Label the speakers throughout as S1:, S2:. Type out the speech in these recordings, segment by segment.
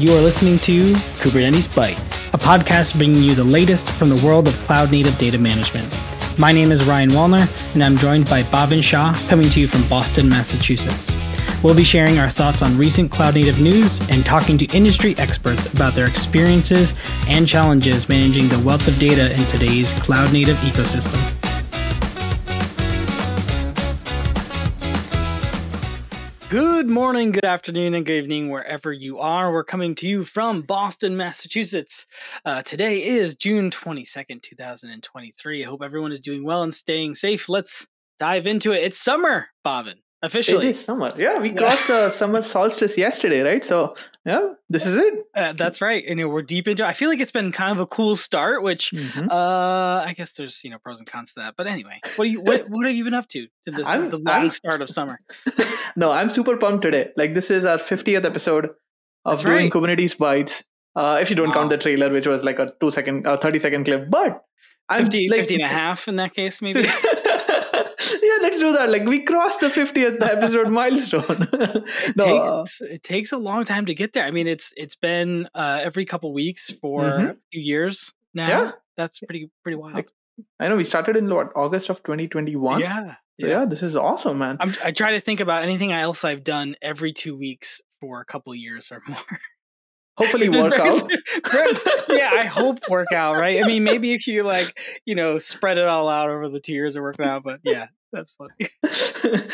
S1: You are listening to Kubernetes Bytes, a podcast bringing you the latest from the world of cloud native data management. My name is Ryan Wallner, and I'm joined by Bhavin Shah, coming to you from Boston, Massachusetts. We'll be sharing our thoughts on recent cloud native news and talking to industry experts about their experiences and challenges managing the wealth of data in today's cloud native ecosystem. Good morning, good afternoon, and good evening, wherever you are. We're coming to you from Boston, Massachusetts. Uh, today is June 22nd, 2023. I hope everyone is doing well and staying safe. Let's dive into it. It's summer, Bhavin. Officially,
S2: it is summer. Yeah, we crossed the summer solstice yesterday, right? So yeah, this is it.
S1: Uh, that's right. And you know, we're deep into. I feel like it's been kind of a cool start. Which, mm-hmm. uh, I guess there's you know pros and cons to that. But anyway, what do you what, what have you been up to to this I'm, the long I'm, start of summer?
S2: no, I'm super pumped today. Like this is our 50th episode of that's doing right. Kubernetes Bytes. Uh, if you don't wow. count the trailer, which was like a two second, uh, 30 second clip, but
S1: 50, like, 50 and a half in that case, maybe.
S2: let's do that. Like we crossed the 50th episode milestone.
S1: it, no, takes, it takes a long time to get there. I mean, it's it's been uh, every couple weeks for mm-hmm. a few years now. Yeah, that's pretty pretty wild. Like,
S2: I know we started in what August of 2021.
S1: Yeah,
S2: yeah, yeah this is awesome, man.
S1: I'm, I try to think about anything else I've done every two weeks for a couple years or more.
S2: Hopefully work out.
S1: yeah, I hope work out, right? I mean, maybe if you like, you know, spread it all out over the two years, it worked out. But yeah, that's funny.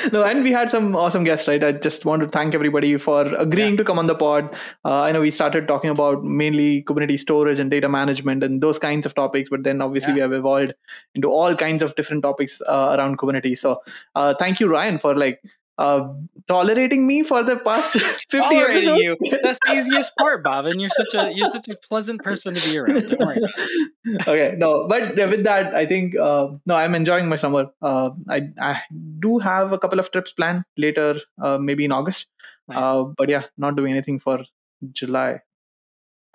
S2: no, and we had some awesome guests, right? I just want to thank everybody for agreeing yeah. to come on the pod. Uh, I know we started talking about mainly Kubernetes storage and data management and those kinds of topics, but then obviously yeah. we have evolved into all kinds of different topics uh, around Kubernetes. So uh, thank you, Ryan, for like uh, tolerating me for the past 50 episodes. You.
S1: That's the easiest part, Bhavin. You're such a you're such a pleasant person to be around. Don't worry
S2: okay, no, but with that, I think uh, no, I'm enjoying my summer. Uh, I I do have a couple of trips planned later, uh, maybe in August. Nice. Uh, but yeah, not doing anything for July.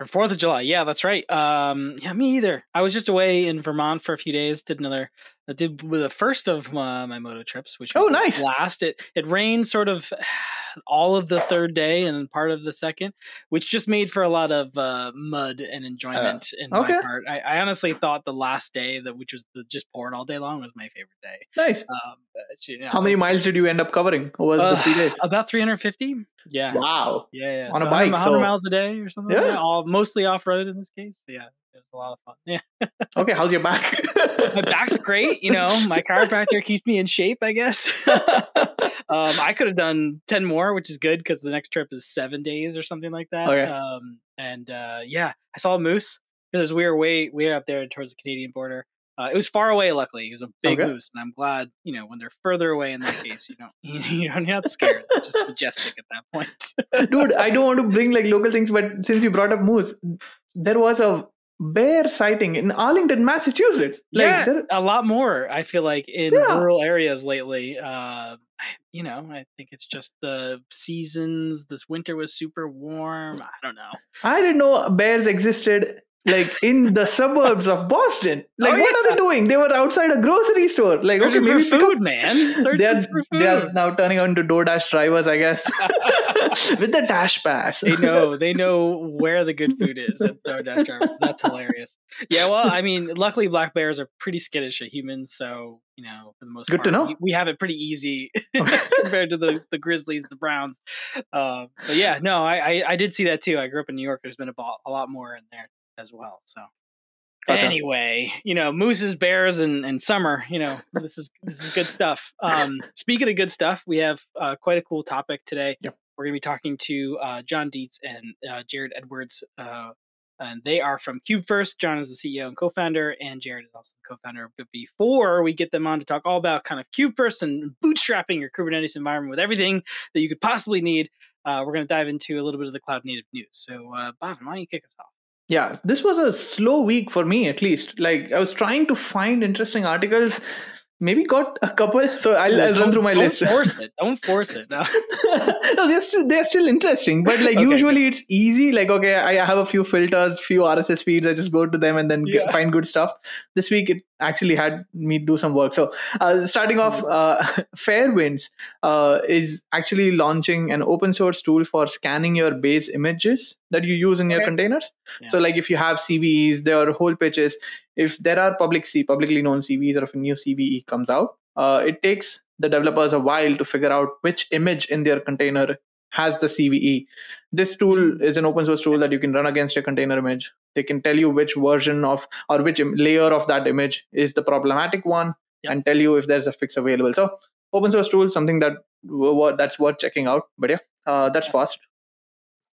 S1: For Fourth of July, yeah, that's right. Um, yeah, me either. I was just away in Vermont for a few days. Did another I did the first of my, my moto trips, which
S2: oh nice
S1: last it it rained sort of all of the third day and part of the second, which just made for a lot of uh, mud and enjoyment uh, in okay. my part. I, I, honestly thought the last day that which was the, just poured all day long was my favorite day.
S2: Nice. Um, you know, How many miles did you end up covering over uh, the three days?
S1: About 350. Yeah.
S2: Wow.
S1: Yeah, yeah.
S2: On
S1: so
S2: a bike, 100
S1: so... miles a day or something. Yeah. Like all mostly off road in this case. Yeah it was a lot of fun. Yeah.
S2: okay, how's your back?
S1: my back's great. You know, my chiropractor keeps me in shape. I guess. um, I could have done ten more, which is good because the next trip is seven days or something like that.
S2: Okay.
S1: Um, and uh, yeah, I saw a moose because we were way way up there towards the Canadian border. Uh, it was far away, luckily. It was a big okay. moose, and I'm glad. You know, when they're further away in that case, you don't you don't you're not scared. They're just majestic at that point.
S2: Dude, I don't want to bring like local things, but since you brought up moose, there was a bear sighting in Arlington, Massachusetts.
S1: Like, yeah, there... a lot more. I feel like in yeah. rural areas lately. Uh, you know, I think it's just the seasons. This winter was super warm. I don't know.
S2: I didn't know bears existed like in the suburbs of Boston. Like, oh, what are they doing? They were outside a grocery store. Like,
S1: okay, maybe food, man.
S2: they are they are now turning on to DoorDash drivers, I guess, with the Dash Pass.
S1: they know they know where the good food is at DoorDash drivers. That's hilarious. Yeah, well, I mean, luckily black bears are pretty skittish at humans, so you know, for the most
S2: good
S1: part,
S2: to know.
S1: We, we, have it pretty easy compared to the the Grizzlies, the Browns. Uh, but yeah, no, I, I, I did see that too. I grew up in New York. There's been a, a lot more in there as well. So okay. anyway, you know, mooses, bears, and, and summer. You know, this is this is good stuff. Um, speaking of good stuff, we have uh, quite a cool topic today.
S2: Yep.
S1: We're going to be talking to uh, John Dietz and uh, Jared Edwards. Uh, and they are from KubeFirst. John is the CEO and co-founder, and Jared is also the co-founder. But before we get them on to talk all about kind of KubeFirst and bootstrapping your Kubernetes environment with everything that you could possibly need, uh, we're going to dive into a little bit of the cloud native news. So, uh, Bhavin, why don't you kick us off?
S2: Yeah this was a slow week for me at least. Like i was trying to find interesting articles maybe got a couple. So I'll, I'll run through my list.
S1: don't force it. Don't force it. No.
S2: no, they're still, they're still interesting, but like
S1: Okay,
S2: usually it's easy. Like okay, I have a few filters, few RSS feeds. I just go to them and then get, find good stuff. This week it actually had me do some work. So uh, starting off, uh, Fairwinds uh, is actually launching an open source tool for scanning your base images that you use in your containers.
S1: Yeah.
S2: So like if you have CVEs, their whole pitch is if there are public C publicly known CVEs or if a new CVE comes out, uh, it takes the developers a while to figure out which image in their container has the CVE. This tool is an open source tool that you can run against your container image. They can tell you which version of or which im- layer of that image is the problematic one
S1: Yep.
S2: and tell you if there's a fix available. So open source tool, something that that's worth checking out. But yeah, uh, that's fast.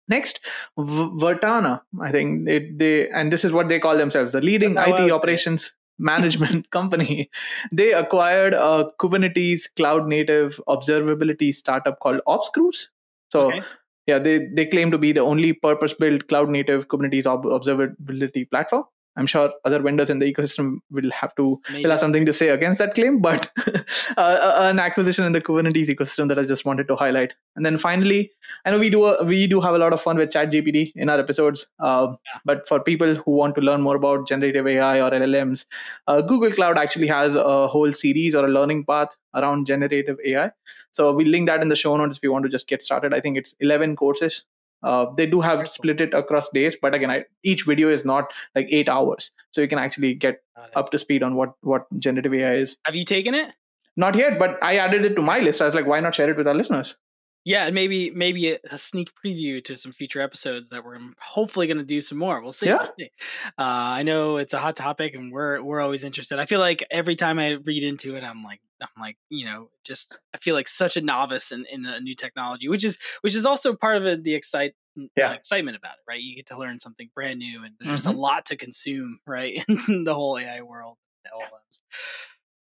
S2: Next, v- Virtana. I think they, they and this is what they call themselves, the leading
S1: That's how I would
S2: IT
S1: it.
S2: operations management company. They acquired a Kubernetes cloud native observability startup called OpsCruise. So
S1: Okay.
S2: yeah, they they claim to be the only purpose built cloud native Kubernetes ob- observability platform. I'm sure other vendors in the ecosystem will have to
S1: Maybe.
S2: will have something to say against that claim, but uh, an acquisition in the Kubernetes ecosystem that I just wanted to highlight. And then finally, I know we do a, we do have a lot of fun with ChatGPT in our episodes, uh,
S1: Yeah.
S2: but for people who want to learn more about generative AI or LLMs, uh, Google Cloud actually has a whole series or a learning path around generative AI. So we link that in the show notes if you want to just get started. I think it's 11 courses. Uh, they do have split it across days, but again, I, each video is not like eight hours, so you can actually get up to speed on what what generative AI is.
S1: Have you taken it?
S2: Not yet, but I added it to my list. I was like, why not share it with our listeners?
S1: Yeah, and maybe maybe a, a sneak preview to some future episodes that we're hopefully going to do some more. We'll see.
S2: Yeah.
S1: Uh, I know it's a hot topic, and we're we're always interested. I feel like every time I read into it, I'm like I'm like you know just I feel like such a novice in, in a new technology, which is which is also part of it, the excite
S2: Yeah.
S1: uh, excitement about it, right? You get to learn something brand new, and there's just a
S2: Mhm.
S1: lot to consume, right, in the whole AI world. LLMs.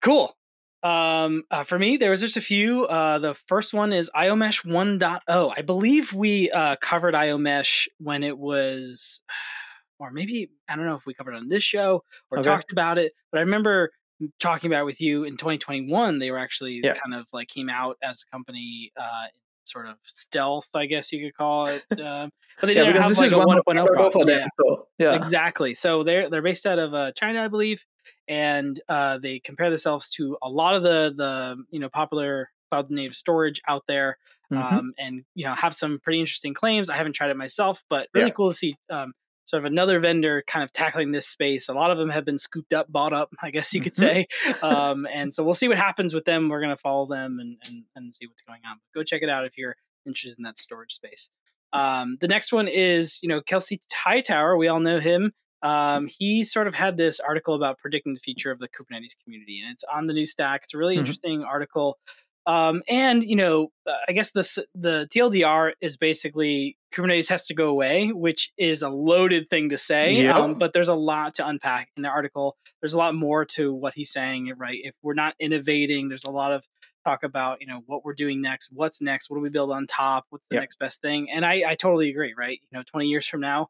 S1: Cool. Um, uh, for me, there was just a few. Uh, the first one is IOMesh 1.0. I believe we uh, covered IOMesh when it was, or maybe I don't know if we covered it on this show or
S2: Okay.
S1: talked about it, but I remember talking about it with you in 2021. They were actually
S2: Yeah.
S1: kind of like came out as a company, uh, sort of stealth, I guess you could call it. Um, but they
S2: Yeah,
S1: didn't have like a 1.0
S2: 1.0
S1: product.
S2: for them.
S1: Yeah.
S2: So yeah,
S1: Exactly. So they're they're based out of uh, China, I believe, and uh, they compare themselves to a lot of the the you know popular cloud native storage out there,
S2: Mhm.
S1: um, and you know have some pretty interesting claims. I haven't tried it myself, but really
S2: Yeah.
S1: cool to see um, sort of another vendor kind of tackling this space. A lot of them have been scooped up, bought up, I guess you could
S2: Mhm.
S1: say. Um, and so we'll see what happens with them. We're gonna follow them and and, and see what's going on. But Go check it out if you're interested in that storage space. Um, the next one is, you know, Kelsey Hightower. We all know him. Um, he sort of had this article about predicting the future of the Kubernetes community, and it's on the new stack. It's a really
S2: Mhm.
S1: interesting article. Um, and you know, uh, I guess the the TLDR is basically Kubernetes has to go away, which is a loaded thing to say.
S2: Yep.
S1: Um, but there's a lot to unpack in the article. There's a lot more to what he's saying. Right? If we're not innovating, there's a lot of talk about you know what we're doing next what's next what do we build on top what's the
S2: Yeah.
S1: next best thing and I, I totally agree right you know 20 years from now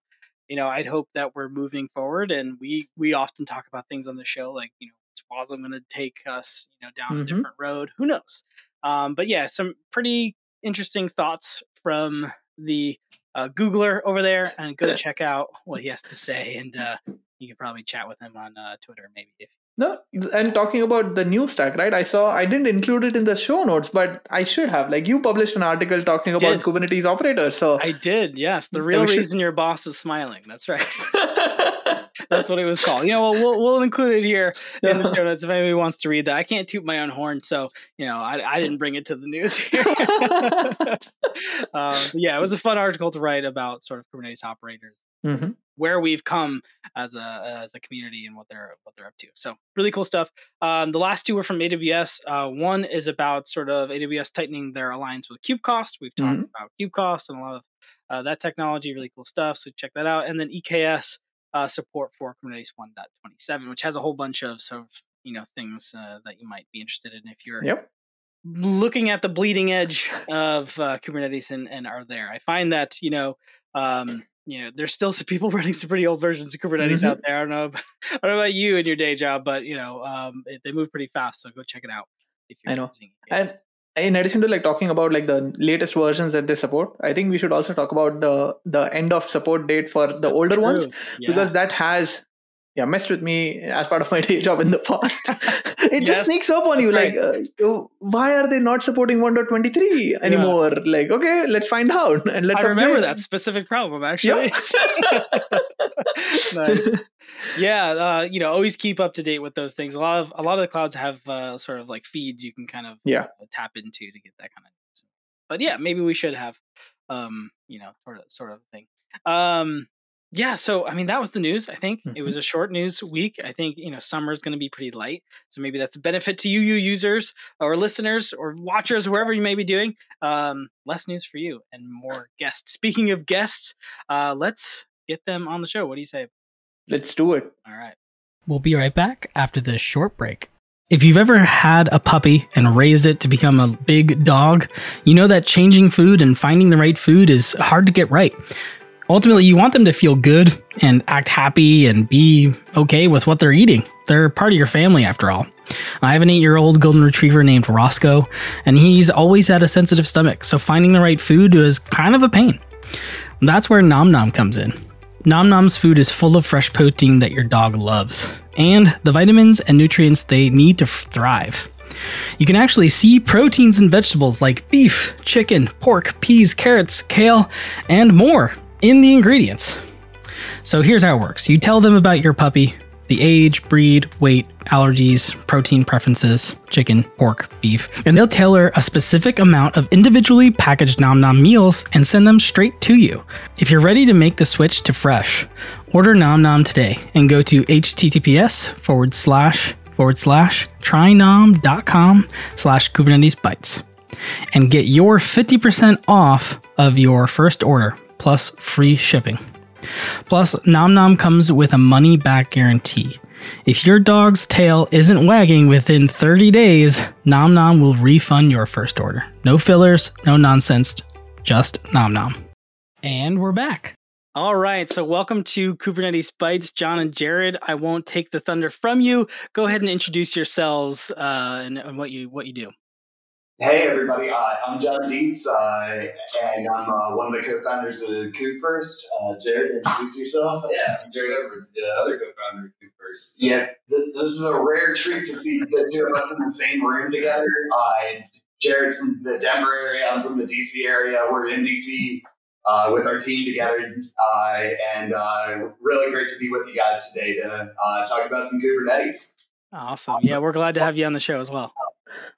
S1: you know i'd hope that we're moving forward and we we often talk about things on the show like you know wasm going to take us you know down
S2: Mhm.
S1: a different road who knows um, but yeah some pretty interesting thoughts from the uh, googler over there and go check out what he has to say and uh, you can probably chat with him on uh, twitter maybe if
S2: no, and talking about the new stack, right? I saw I didn't include it in the show notes, but I should have. Like you published an article talking about Kubernetes operators, so
S1: i did yes the real
S2: we should-
S1: reason your boss is smiling that's right That's what it was called. You know, we'll we'll, we'll include it here in the show notes if anybody wants to read that. I can't toot my own horn, so you know, I, I didn't bring it to the news here. um, yeah, it was a fun article to write about sort of Kubernetes operators,
S2: Mhm.
S1: where we've come as a as a community and what they're what they're up to. So really cool stuff. Um, the last two were from AWS. Uh, one is about sort of AWS tightening their alliance with KubeCost. We've talked about KubeCost and a lot of uh, that technology. Really cool stuff. So check that out. And then EKS uh, support for Kubernetes 1.27, which has a whole bunch of sort of you know things uh, that you might be interested in if you're
S2: Yep.
S1: looking at the bleeding edge of uh, Kubernetes and, and are there. I find that you know um, you know, there's still some people running some pretty old versions of Kubernetes mm-hmm. out there. I don't know, about, I don't know about you and your day job, but you know, um, it, they move pretty fast. So go check it out
S2: if you're I know. using it. And in addition to like talking about like the latest versions that they support, I think we should also talk about the the end of support date for the That's older true. ones yeah. because that has yeah messed with me as part of my day job in the past. It yes. just sneaks up on you like uh, oh, why are they not supporting 1.23 anymore yeah. like okay let's find out and let's
S1: I remember that specific problem actually. Nice. yeah uh, you know always keep up to date with those things. A lot of a lot of the clouds have uh, sort of like feeds you can kind of
S2: yeah.
S1: uh, tap into to get that kind of but yeah maybe we should have um you know sort of sort of thing. Um yeah, so I mean that was the news. I think mm-hmm. it was a short news week. I think you know summer is going to be pretty light, so maybe that's a benefit to you, you users or listeners or watchers, wherever you may be doing. Um, less news for you and more guests. Speaking of guests, uh, let's get them on the show. What do you say?
S2: Let's do it.
S1: All right.
S3: We'll be right back after this short break. If you've ever had a puppy and raised it to become a big dog, you know that changing food and finding the right food is hard to get right. Ultimately, you want them to feel good and act happy and be okay with what they're eating. They're part of your family, after all. I have an eight year old golden retriever named Roscoe, and he's always had a sensitive stomach, so finding the right food was kind of a pain. That's where Nom Nom comes in. Nom Nom's food is full of fresh protein that your dog loves, and the vitamins and nutrients they need to thrive. You can actually see proteins in vegetables like beef, chicken, pork, peas, carrots, kale, and more in the ingredients. So here's how it works you tell them about your puppy, the age, breed, weight, allergies, protein preferences, chicken, pork, beef, and they'll tailor a specific amount of individually packaged Nom Nom meals and send them straight to you. If you're ready to make the switch to fresh, order Nom Nom today and go to https forward slash forward slash trynom.com slash Kubernetes Bytes and get your 50% off of your first order plus free shipping. Plus, Nom Nom comes with a money back guarantee. If your dog's tail isn't wagging within 30 days, Nom Nom will refund your first order. No fillers, no nonsense, just Nom Nom. And we're back.
S1: All right, so welcome to Kubernetes Bytes, John and Jared. I won't take the thunder from you. Go ahead and introduce yourselves uh, and, and what you what you do.
S4: Hey, everybody. Uh, I'm John Dietz, uh, and I'm uh, one of the co founders of KubeFirst. Uh, Jared, introduce yourself.
S5: Yeah, I'm Jared Edwards, the other co founder of KubeFirst.
S4: Yeah, th- this is a rare treat to see the two of us in the same room together. Uh, Jared's from the Denver area, I'm from the DC area. We're in DC uh, with our team together, and really great to be with you guys today to talk about some Kubernetes.
S1: Awesome. awesome. Yeah, we're glad to have you on the show as well.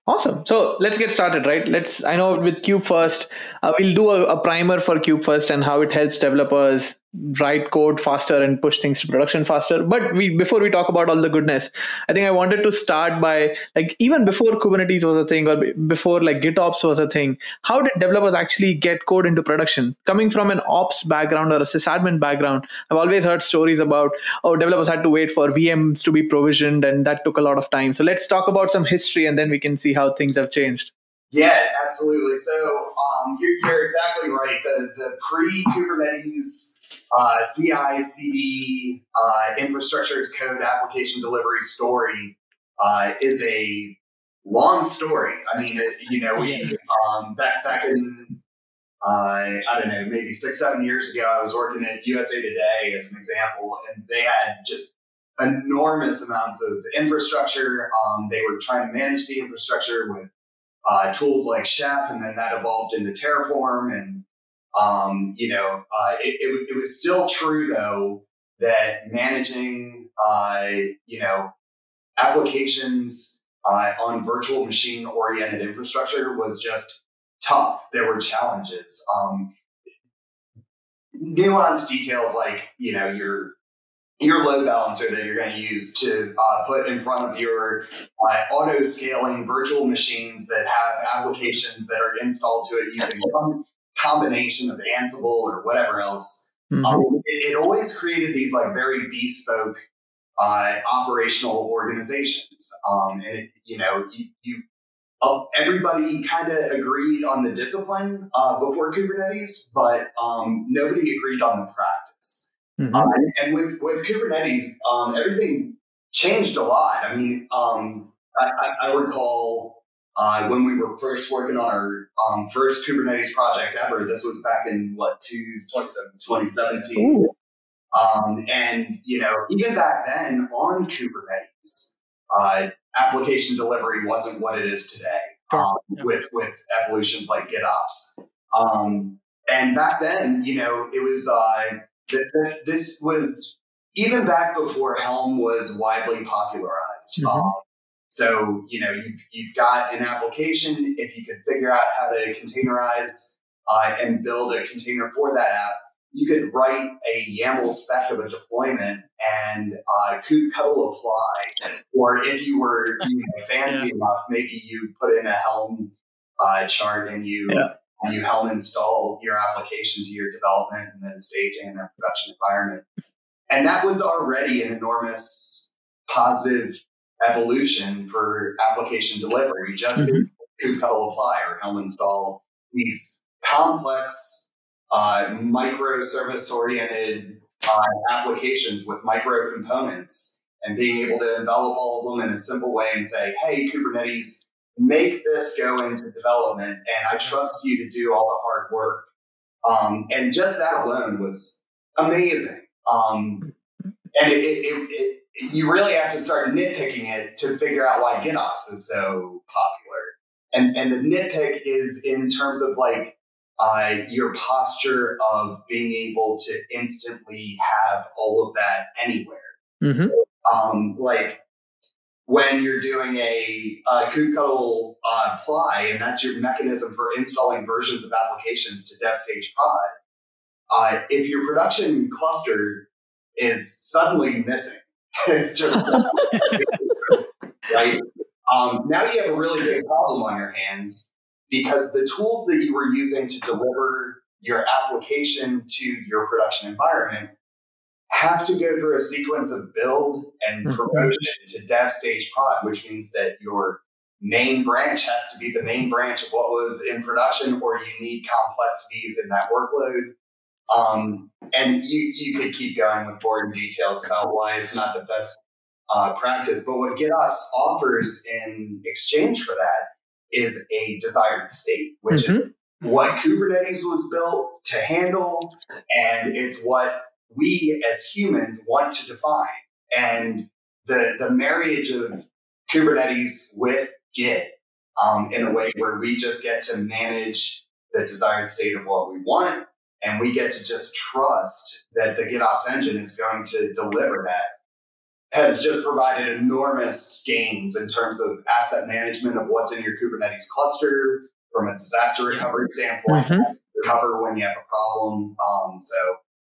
S2: Awesome. So let's get started, right? Let's. I know with KubeFirst, uh, we'll do a, a, primer for KubeFirst and how it helps developers write code faster and push things to production faster but we before we talk about all the goodness i think i wanted to start by like even before kubernetes was a thing or before like gitops was a thing how did developers actually get code into production coming from an ops background or a sysadmin background i've always heard stories about oh developers had to wait for vms to be provisioned and that took a lot of time so let's talk about some history and then we can see how things have changed
S4: yeah, absolutely. So um, you're, you're, exactly right. The the pre Kubernetes uh, CI CD uh, infrastructure as code application delivery story uh, is a long story. I mean, it, you know, we um, back back in uh, I don't know, maybe six seven years ago, I was working at USA Today as an example, and they had just enormous amounts of infrastructure. Um, they were trying to manage the infrastructure with uh, tools like Chef, and then that evolved into Terraform and um, you know, uh, it, it, it, was still true though that managing, uh, you know, applications uh, on virtual machine oriented infrastructure was just tough. There were challenges. Um, nuanced details like, you know, your your load balancer that you're going to use to uh, put in front of your uh, auto scaling virtual machines that have applications that are installed to it using combination of Ansible or whatever else. Mm-hmm. Um, it, it, always created these like very bespoke uh, operational organizations. Um, and it, you know, you, you uh, everybody kind of agreed on the discipline uh, before Kubernetes, but um, nobody agreed on the practice. Mm-hmm. Uh, and with with Kubernetes, um, everything changed a lot. I mean, um, I, I, recall uh, when we were first working on our um, first Kubernetes project ever. This was back in what two, 2017. 2017. Um, and you know, even back then on Kubernetes, uh, application delivery wasn't what it is today um, with with evolutions like GitOps. Um, and back then, you know, it was uh, this, this was even back before Helm was widely popularized. Mm-hmm. Um, so you know, you've you've got an application. If you could figure out how to containerize uh, and build a container for that app, you could write a YAML spec of a deployment and uh, kubectl apply. Or if you were you know, fancy yeah. enough, maybe you put in a Helm uh, chart and you yeah. and you Helm install your application to your development and then staging in a production environment. And that was already an enormous positive evolution for application delivery. Just mm-hmm. kubectl apply or Helm install these complex uh, microservice oriented uh, applications with micro components and being able to envelop all of them in a simple way and say, hey, Kubernetes, make this go into development and I trust you to do all the hard work. Um, and just that alone was amazing. Um, and it, it, it, you really have to start nitpicking it to figure out why GitOps is so popular. And, and the nitpick is in terms of like uh, your posture of being able to instantly have all of that anywhere. Mm-hmm. So, um, like when you're doing a, a kubectl uh, apply, and that's your mechanism for installing versions of applications to dev stage prod. Uh, if your production cluster is suddenly missing, it's just right. Um, now you have a really big problem on your hands because the tools that you were using to deliver your application to your production environment have to go through a sequence of build and mm-hmm. promotion to dev stage prod, which means that your main branch has to be the main branch of what was in production, or you need complexities in that workload. Um, and you, you could keep going with boring details about why it's not the best uh, practice. But what GitOps offers in exchange for that is a desired state, which mm-hmm. is what Kubernetes was built to handle, and it's what we as humans want to define. And the the marriage of Kubernetes with Git um, in a way where we just get to manage the desired state of what we want, and we get to just trust that the GitOps engine is going to deliver that has just provided enormous gains in terms of asset management of what's in your Kubernetes cluster from a disaster recovery standpoint, mm-hmm. recover when you have a problem. Um, so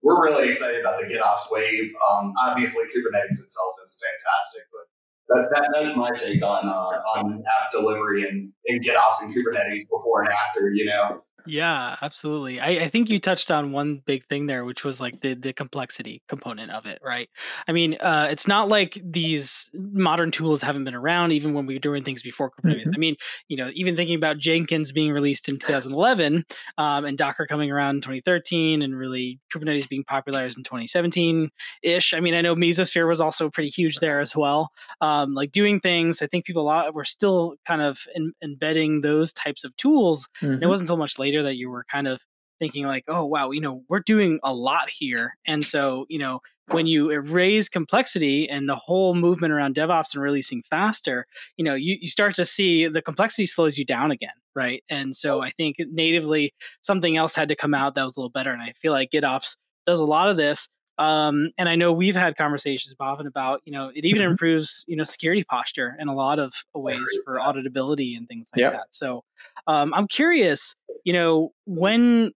S4: we're really excited about the GitOps wave. Um, obviously, Kubernetes itself is fantastic, but that, that, that's my take on uh, on app delivery and, and GitOps and Kubernetes before and after. You know,
S1: yeah, absolutely. I, I think you touched on one big thing there, which was like the the complexity component of it, right? I mean, uh, it's not like these modern tools haven't been around even when we were doing things before Kubernetes. Mm-hmm. I mean, you know, even thinking about Jenkins being released in 2011 um, and Docker coming around in 2013 and really Kubernetes being popularized in 2017 ish. I mean, I know Mesosphere was also pretty huge there as well. Um, like doing things, I think people a lot were still kind of in, embedding those types of tools. Mm-hmm. it wasn't so much later that you were kind of thinking like oh wow you know we're doing a lot here and so you know when you erase complexity and the whole movement around devops and releasing faster you know you, you start to see the complexity slows you down again right and so i think natively something else had to come out that was a little better and i feel like gitops does a lot of this um, and I know we've had conversations, Bhavin, about you know it even mm-hmm. improves you know security posture in a lot of ways for auditability and things like yep. that. So um, I'm curious, you know, when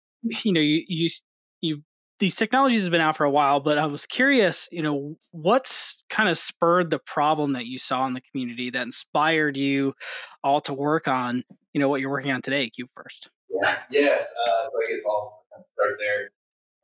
S1: you know you you you these technologies have been out for a while, but I was curious, you know, what's kind of spurred the problem that you saw in the community that inspired you all to work on, you know, what you're working on today, KubeFirst.
S5: Yeah. Yes. Uh, so I guess I'll start there.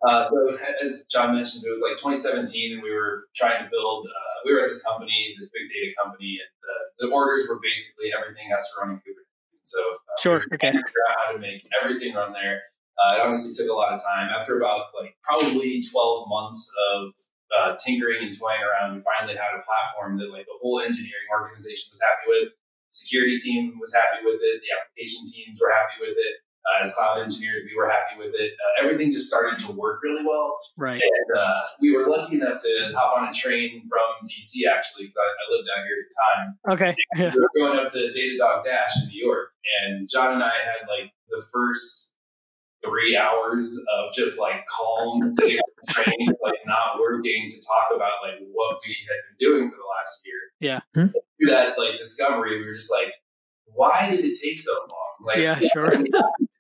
S5: Uh, so as John mentioned, it was like 2017, and we were trying to build. Uh, we were at this company, this big data company, and the, the orders were basically everything has to run in Kubernetes. So uh,
S1: sure, okay.
S5: Figure out how to make everything run there. Uh, it honestly took a lot of time. After about like probably 12 months of uh, tinkering and toying around, we finally had a platform that like the whole engineering organization was happy with. Security team was happy with it. The application teams were happy with it. Uh, as cloud engineers, we were happy with it. Uh, everything just started to work really well.
S1: Right.
S5: And uh, we were lucky enough to hop on a train from DC actually, because I, I, lived out here at the time.
S1: Okay.
S5: Yeah. We were going up to Datadog Dash in New York, and John and I had like the first three hours of just like calm sitting on the train, like not working to talk about like what we had been doing for the last year.
S1: Yeah.
S5: Hmm. Through that like discovery, we were just like, why did it take so long? Like,
S1: yeah, sure.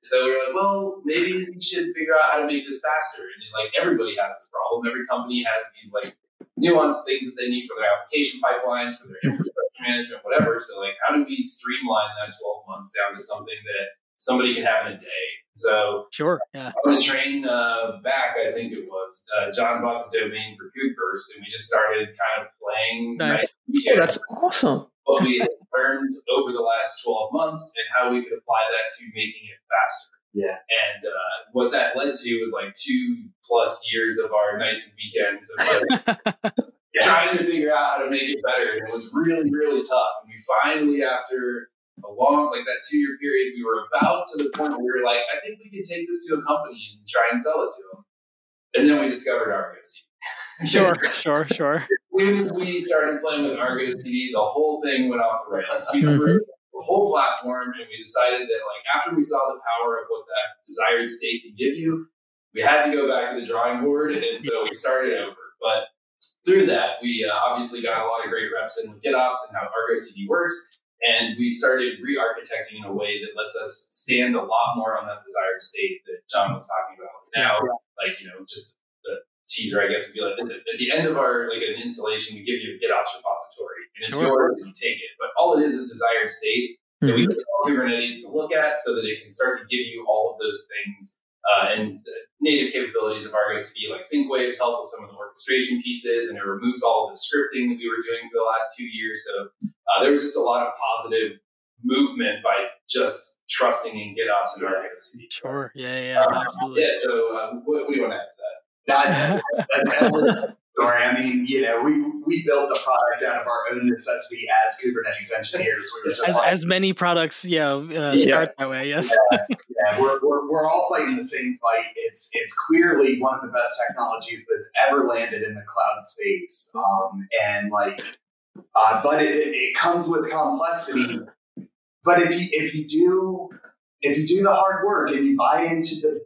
S5: So we are like, well, maybe we should figure out how to make this faster. And like everybody has this problem. Every company has these like nuanced things that they need for their application pipelines, for their mm-hmm. infrastructure management, whatever. So like, how do we streamline that 12 months down to something that somebody can have in a day? So
S1: sure, yeah.
S5: On the train uh, back, I think it was uh, John bought the domain for KubeFirst, and we just started kind of playing.
S1: Nice.
S2: Oh, that's awesome.
S5: What we had learned over the last 12 months and how we could apply that to making it faster.
S4: Yeah.
S5: And uh, what that led to was like two plus years of our nights and weekends of like trying to figure out how to make it better. And it was really, really tough. And we finally, after a long, like that two year period, we were about to the point where we were like, I think we could take this to a company and try and sell it to them. And then we discovered Argo CD.
S1: Sure, sure, sure. As
S5: soon as we started playing with Argo CD, the whole thing went off the rails. We mm-hmm. threw the whole platform and we decided that like after we saw the power of what that desired state can give you, we had to go back to the drawing board. And so we started over. But through that, we uh, obviously got a lot of great reps in with GitOps and how Argo CD works. And we started re architecting in a way that lets us stand a lot more on that desired state that John was talking about. Now, like, you know, just teaser, I guess, would be like at the end of our, like an installation, we give you a GitOps repository and it's sure. yours and you take it. But all it is is desired state mm-hmm. that we can tell Kubernetes to look at so that it can start to give you all of those things uh, and native capabilities of Argo CD, like sync waves, help with some of the orchestration pieces, and it removes all of the scripting that we were doing for the last two years. So uh, there was just a lot of positive movement by just trusting in GitOps and Argo CD.
S1: Sure. Yeah. Yeah. Um, absolutely.
S5: Yeah. So uh, what, what, do you want to add to that?
S4: That, that, story. I mean, you know, we we built the product out of our own necessity as Kubernetes engineers. We were just
S1: as,
S4: like,
S1: as many products, yeah, uh, yeah, start that way. Yes.
S4: Yeah, yeah. We're, we're we're all fighting the same fight. It's it's clearly one of the best technologies that's ever landed in the cloud space. Um, and like, uh, but it, it comes with complexity. But if you if you do if you do the hard work and you buy into the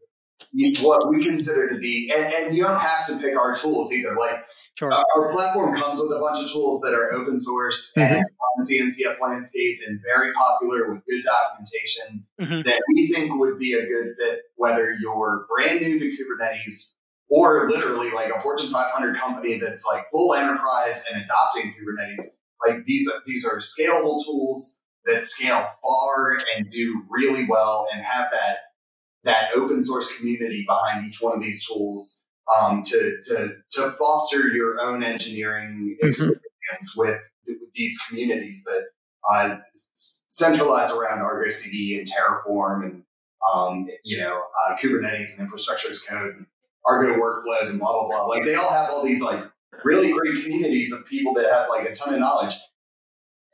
S4: what we consider to be, and, and you don't have to pick our tools either. Like sure. uh, our platform comes with a bunch of tools that are open source mm-hmm. and on the CNCF landscape and very popular with good documentation mm-hmm. that we think would be a good fit, whether you're brand new to Kubernetes or literally like a Fortune 500 company that's like full enterprise and adopting Kubernetes. Like these are, these are scalable tools that scale far and do really well and have that that open source community behind each one of these tools um, to, to, to foster your own engineering mm-hmm. experience mm-hmm. with, with, these communities that uh, centralize around Argo CD and Terraform and um, you know uh, Kubernetes and infrastructure as code and Argo workflows and blah blah blah. Like they all have all these like really great communities of people that have like a ton of knowledge.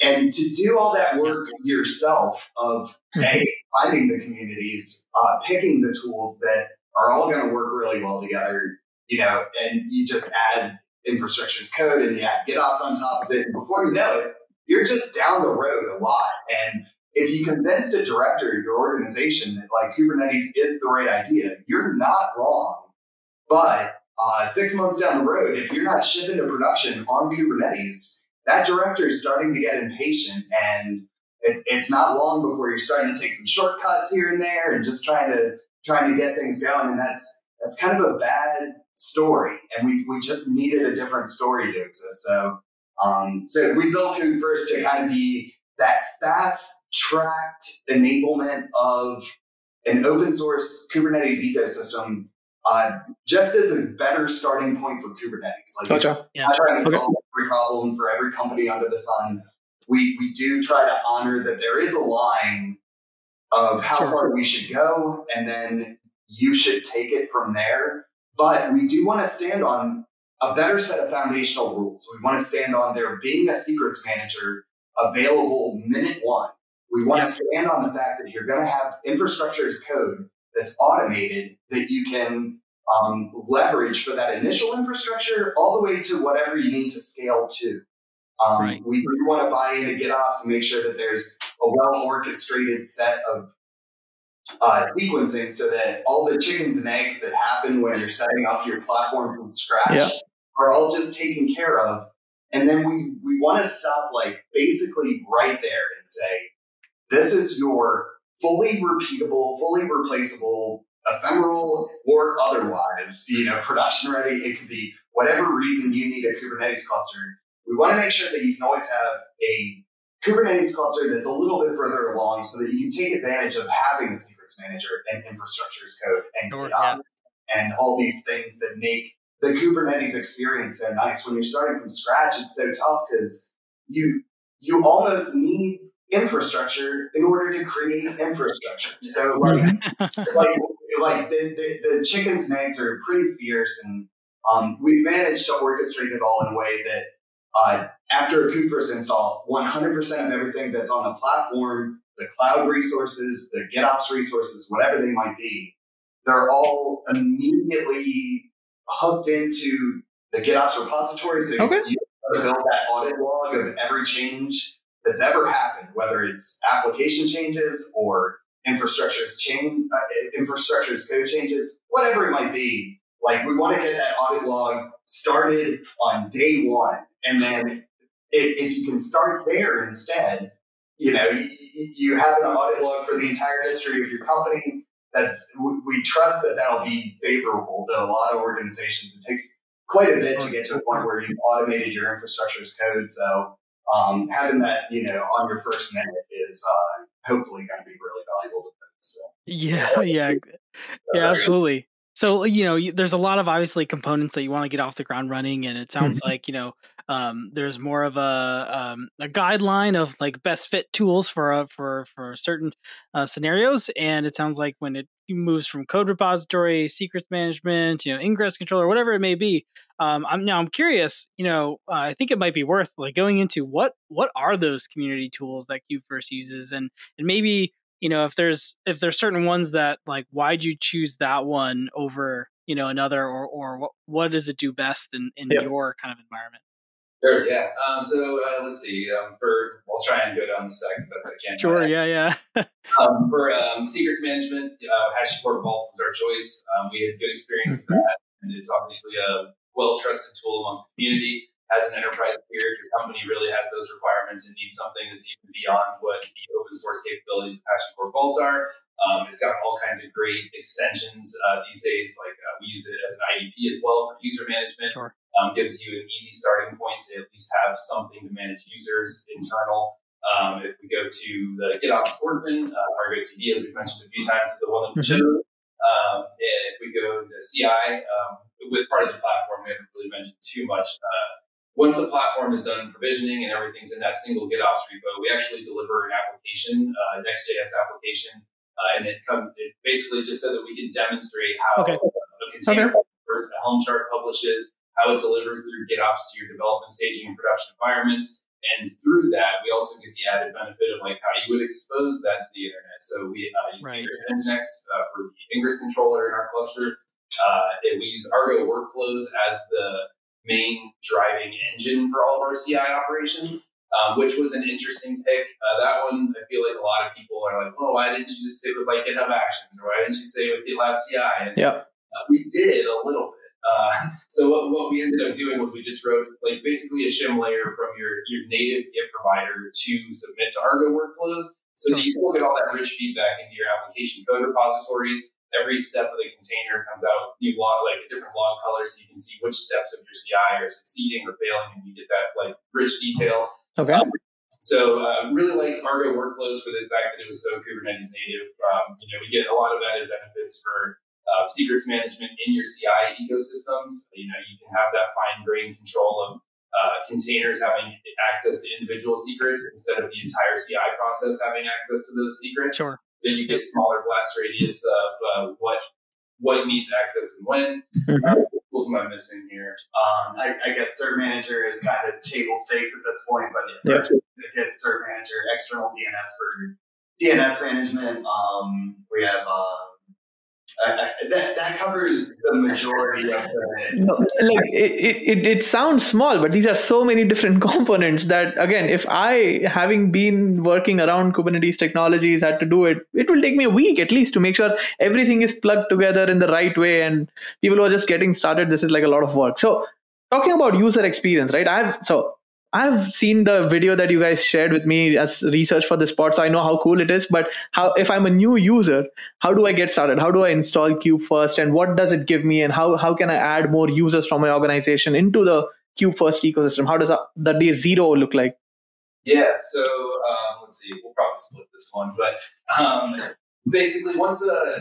S4: And to do all that work yourself of hey, finding the communities, uh, picking the tools that are all going to work really well together, you know, and you just add infrastructure as code and you add GitOps on top of it. And before you know it, you're just down the road a lot. And if you convinced a director of your organization that like Kubernetes is the right idea, you're not wrong. But uh, six months down the road, if you're not shipping to production on Kubernetes, that director is starting to get impatient and it, it's not long before you're starting to take some shortcuts here and there and just trying to trying to get things going and that's that's kind of a bad story and we, we just needed a different story to exist so um, so we built KubeFirst to kind of be that fast tracked enablement of an open source Kubernetes ecosystem uh, just as a better starting point for Kubernetes. Like,
S2: gotcha.
S4: yeah. not trying to okay. solve every problem for every company under the sun, we we do try to honor that there is a line of how sure. far we should go, and then you should take it from there. But we do want to stand on a better set of foundational rules. We want to stand on there being a secrets manager available minute one. We want to stand on the fact that you're going to have infrastructure as code that's automated that you can um, leverage for that initial infrastructure all the way to whatever you need to scale to. Um, right. We, want to buy into GitOps and make sure that there's a well orchestrated set of uh, sequencing so that all the chickens and eggs that happen when you're setting up your platform from scratch are all just taken care of. And then we, we want to stop like basically right there and say, this is your fully repeatable, fully replaceable, ephemeral or otherwise, you know, production ready. It could be whatever reason you need a Kubernetes cluster. We want to make sure that you can always have a Kubernetes cluster that's a little bit further along so that you can take advantage of having a secrets manager and infrastructure as code and sure, yeah. and all these things that make the Kubernetes experience so nice. When you're starting from scratch, it's so tough because you you almost need infrastructure in order to create infrastructure. So like like like the, the, the, chickens and eggs are pretty fierce and um, we managed to orchestrate it all in a way that uh, after a Kubefirst install, 100% of everything that's on the platform, the cloud resources, the GitOps resources, whatever they might be, they're all immediately hooked into the GitOps repository. So okay. you build that audit log of every change that's ever happened, whether it's application changes or infrastructure's change, uh, infrastructure as code changes, whatever it might be. Like we want to get that audit log started on day one, and then if, if you can start there instead, you know you, you have an audit log for the entire history of your company. That's we trust that that'll be favorable to a lot of organizations. It takes quite a bit to get to a point where you've automated your infrastructure as code. So um, having that, you know, on your first minute is uh, hopefully going to be really valuable to folks. So,
S1: yeah, yeah, yeah, absolutely. So you know, there's a lot of obviously components that you want to get off the ground running, and it sounds mm-hmm. like you know um, there's more of a um, a guideline of like best fit tools for uh, for for certain uh, scenarios, and it sounds like when it moves from code repository, secrets management, you know, ingress controller, whatever it may be. Um, I'm now I'm curious. You know, uh, I think it might be worth like going into what what are those community tools that KubeFirst uses, and and maybe you know if there's if there's certain ones that like why'd you choose that one over you know another or or what what does it do best in in yeah. your kind of environment
S5: Sure. Yeah. Um, so uh, let's see. Um, for I'll try and go down the stack as best I can.
S1: Sure. Yeah. Yeah.
S5: um, for um, secrets management, uh, HashiCorp Vault was our choice. Um, we had good experience mm-hmm. with that, and it's obviously a well trusted tool amongst the community. As an enterprise peer, if your company really has those requirements and needs something that's even beyond what the open source capabilities of HashiCorp Vault are, um, it's got all kinds of great extensions uh, these days. Like uh, we use it as an IDP as well for user management. Sure um, gives you an easy starting point to at least have something to manage users internal. Um, if we go to the GitOps portion, uh, Argo CD, as we've mentioned a few times, is the one that we mm-hmm. chose. Um, if we go to CI, um, with part of the platform, we haven't really mentioned too much. Uh, once the platform is done provisioning and everything's in that single GitOps repo, we actually deliver an application, uh, Next.js application, uh, and it come it basically just so that we can demonstrate how okay. a container okay. first a Helm chart publishes how it delivers through GitOps to your development staging and production environments. And through that, we also get the added benefit of like how you would expose that to the internet. So we uh, use right. Ingress Nginx uh, for the Ingress controller in our cluster. Uh, and we use Argo workflows as the main driving engine for all of our CI operations, um, which was an interesting pick. Uh, that one, I feel like a lot of people are like, "Oh, why didn't you just stick with like GitHub Actions, or why didn't you stay with GitLab CI?" And,
S2: yeah,
S5: uh, we did a little bit. Uh, so what, what we ended up doing was we just wrote like basically a shim layer from your, your native Git provider to submit to Argo workflows. So you still get all that rich feedback into your application code repositories. Every step of the container comes out new log, like a different log color, so you can see which steps of your CI are succeeding or failing, and you get that like rich detail.
S2: Okay. Um,
S5: so uh, really liked Argo workflows for the fact that it was so Kubernetes native. Um, you know, we get a lot of added benefits for uh, secrets management in your CI ecosystems. You know, you can have that fine grained control of uh, containers having access to individual secrets instead of the entire CI process having access to those secrets.
S1: Sure.
S5: then you get smaller blast radius of uh, what what needs access and when.
S2: Mm-hmm.
S5: Uh, what am I missing here?
S4: Um, I, I guess Cert Manager is kind of table stakes at this point, but
S2: Yeah.
S4: it gets Cert Manager, external DNS for DNS management. Um, we have uh, That that covers the majority of the.
S2: No, like it, it, it, it sounds small, but these are so many different components that again, if I having been working around Kubernetes technologies had to do it, it will take me a week at least to make sure everything is plugged together in the right way. And people who are just getting started, this is like a lot of work. So talking about user experience, right? I've so I've seen the video that you guys shared with me as research for this pod, so I know how cool it is. But how, if I'm a new user, how do I get started? How do I install KubeFirst, and what does it give me? And how how can I add more users from my organization into the KubeFirst ecosystem? How does that, the day zero look like?
S5: Yeah, so um, let's see, we'll probably split this one, but um, basically, once uh,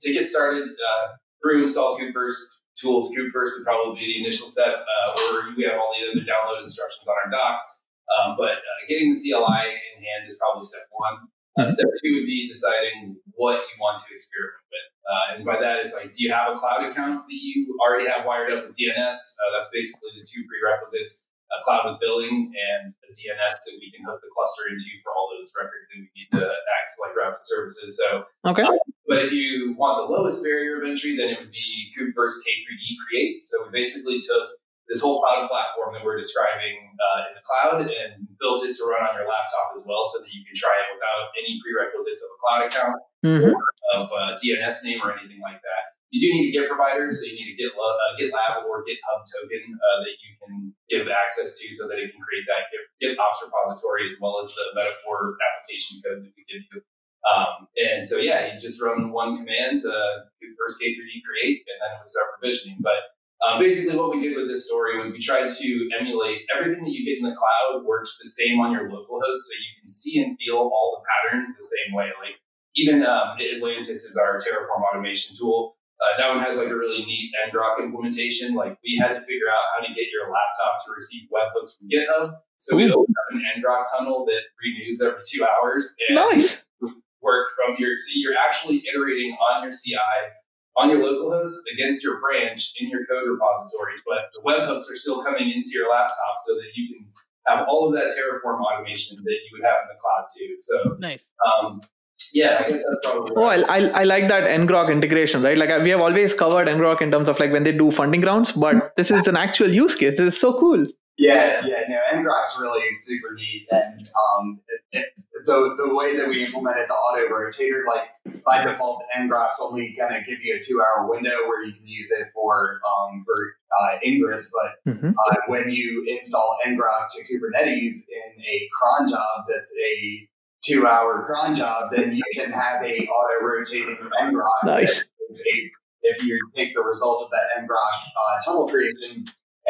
S5: to get started, uh, brew install KubeFirst tools. KubeFirst would probably be the initial step, uh, or we have all the other download instructions on our docs. Um, but uh, getting the CLI in hand is probably step one. Uh, step two would be deciding what you want to experiment with. Uh, and by that, it's like, do you have a cloud account that you already have wired up with DNS? Uh, that's basically the two prerequisites a cloud with billing and a DNS that we can hook the cluster into for all those records that we need to act like route to services. So,
S2: Okay.
S5: But if you want the lowest barrier of entry, then it would be KubeFirst K3D Create. So we basically took this whole cloud platform that we're describing uh, in the cloud and built it to run on your laptop as well, so that you can try it without any prerequisites of a cloud account,
S2: Mm-hmm.
S5: of a DNS name, or anything like that. You do need a Git provider, so you need a Git, uh, GitLab or GitHub token uh, that you can give access to, so that it can create that Git, GitOps repository as well as the Metaphor application code that we give you. Um, and so, yeah, you just run one command do first K3D create, and then it would start provisioning. But um, basically, what we did with this story was we tried to emulate everything that you get in the cloud works the same on your local host, so you can see and feel all the patterns the same way. Like even um, Atlantis is our Terraform automation tool. Uh, that one has like a really neat ngrok implementation. Like we had to figure out how to get your laptop to receive webhooks from GitHub. So we opened up an ngrok tunnel that renews every two hours. And
S2: Nice.
S5: Work from your so you're actually iterating on your CI on your local host against your branch in your code repository, but the webhooks are still coming into your laptop so that you can have all of that Terraform automation that you would have in the cloud too. So
S1: Nice.
S5: um, yeah, I guess that's probably
S2: Oh, I, I, I like that ngrok integration, right? Like we have always covered ngrok in terms of like when they do funding rounds, but this is an actual use case. This is so cool.
S4: Yeah, yeah, no, ngrok's really super neat, and um, it, it, the the way that we implemented the auto rotator, like by default, ngrok's only gonna give you a two hour window where you can use it for um, for uh, ingress, but
S2: Mm-hmm.
S4: uh, when you install ngrok to Kubernetes in a cron job that's a two hour cron job, then you can have a auto rotating ngrok.
S2: Nice.
S4: a- If you take the result of that ngrok uh, tunnel creation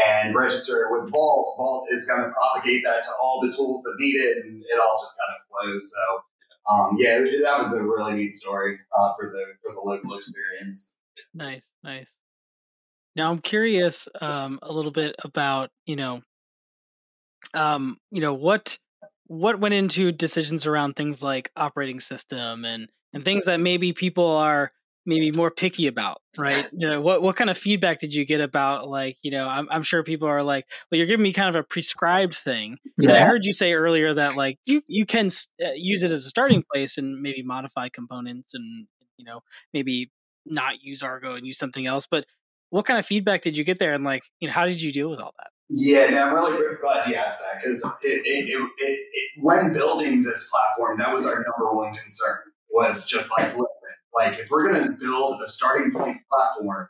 S4: and register it with Vault, Vault is going to propagate that to all the tools that need it, and it all just kind of flows. So, um, yeah, that was a really neat story uh, for the for the local experience.
S1: Nice, nice. Now I'm curious um, a little bit about you know, um, you know what what went into decisions around things like operating system and and things that maybe people are maybe more picky about, right? You know, what what kind of feedback did you get about like you know I'm I'm sure people are like, well, you're giving me kind of a prescribed thing. And I heard you say earlier that like you you can uh, use it as a starting place and maybe modify components and you know maybe not use Argo and use something else. But what kind of feedback did you get there, and like you know how did you deal with all that?
S4: Yeah, no, I'm really glad you asked that because it, it, it, it, it, when building this platform, that was our number one concern. Was just like, listen, like if we're going to build a starting point platform,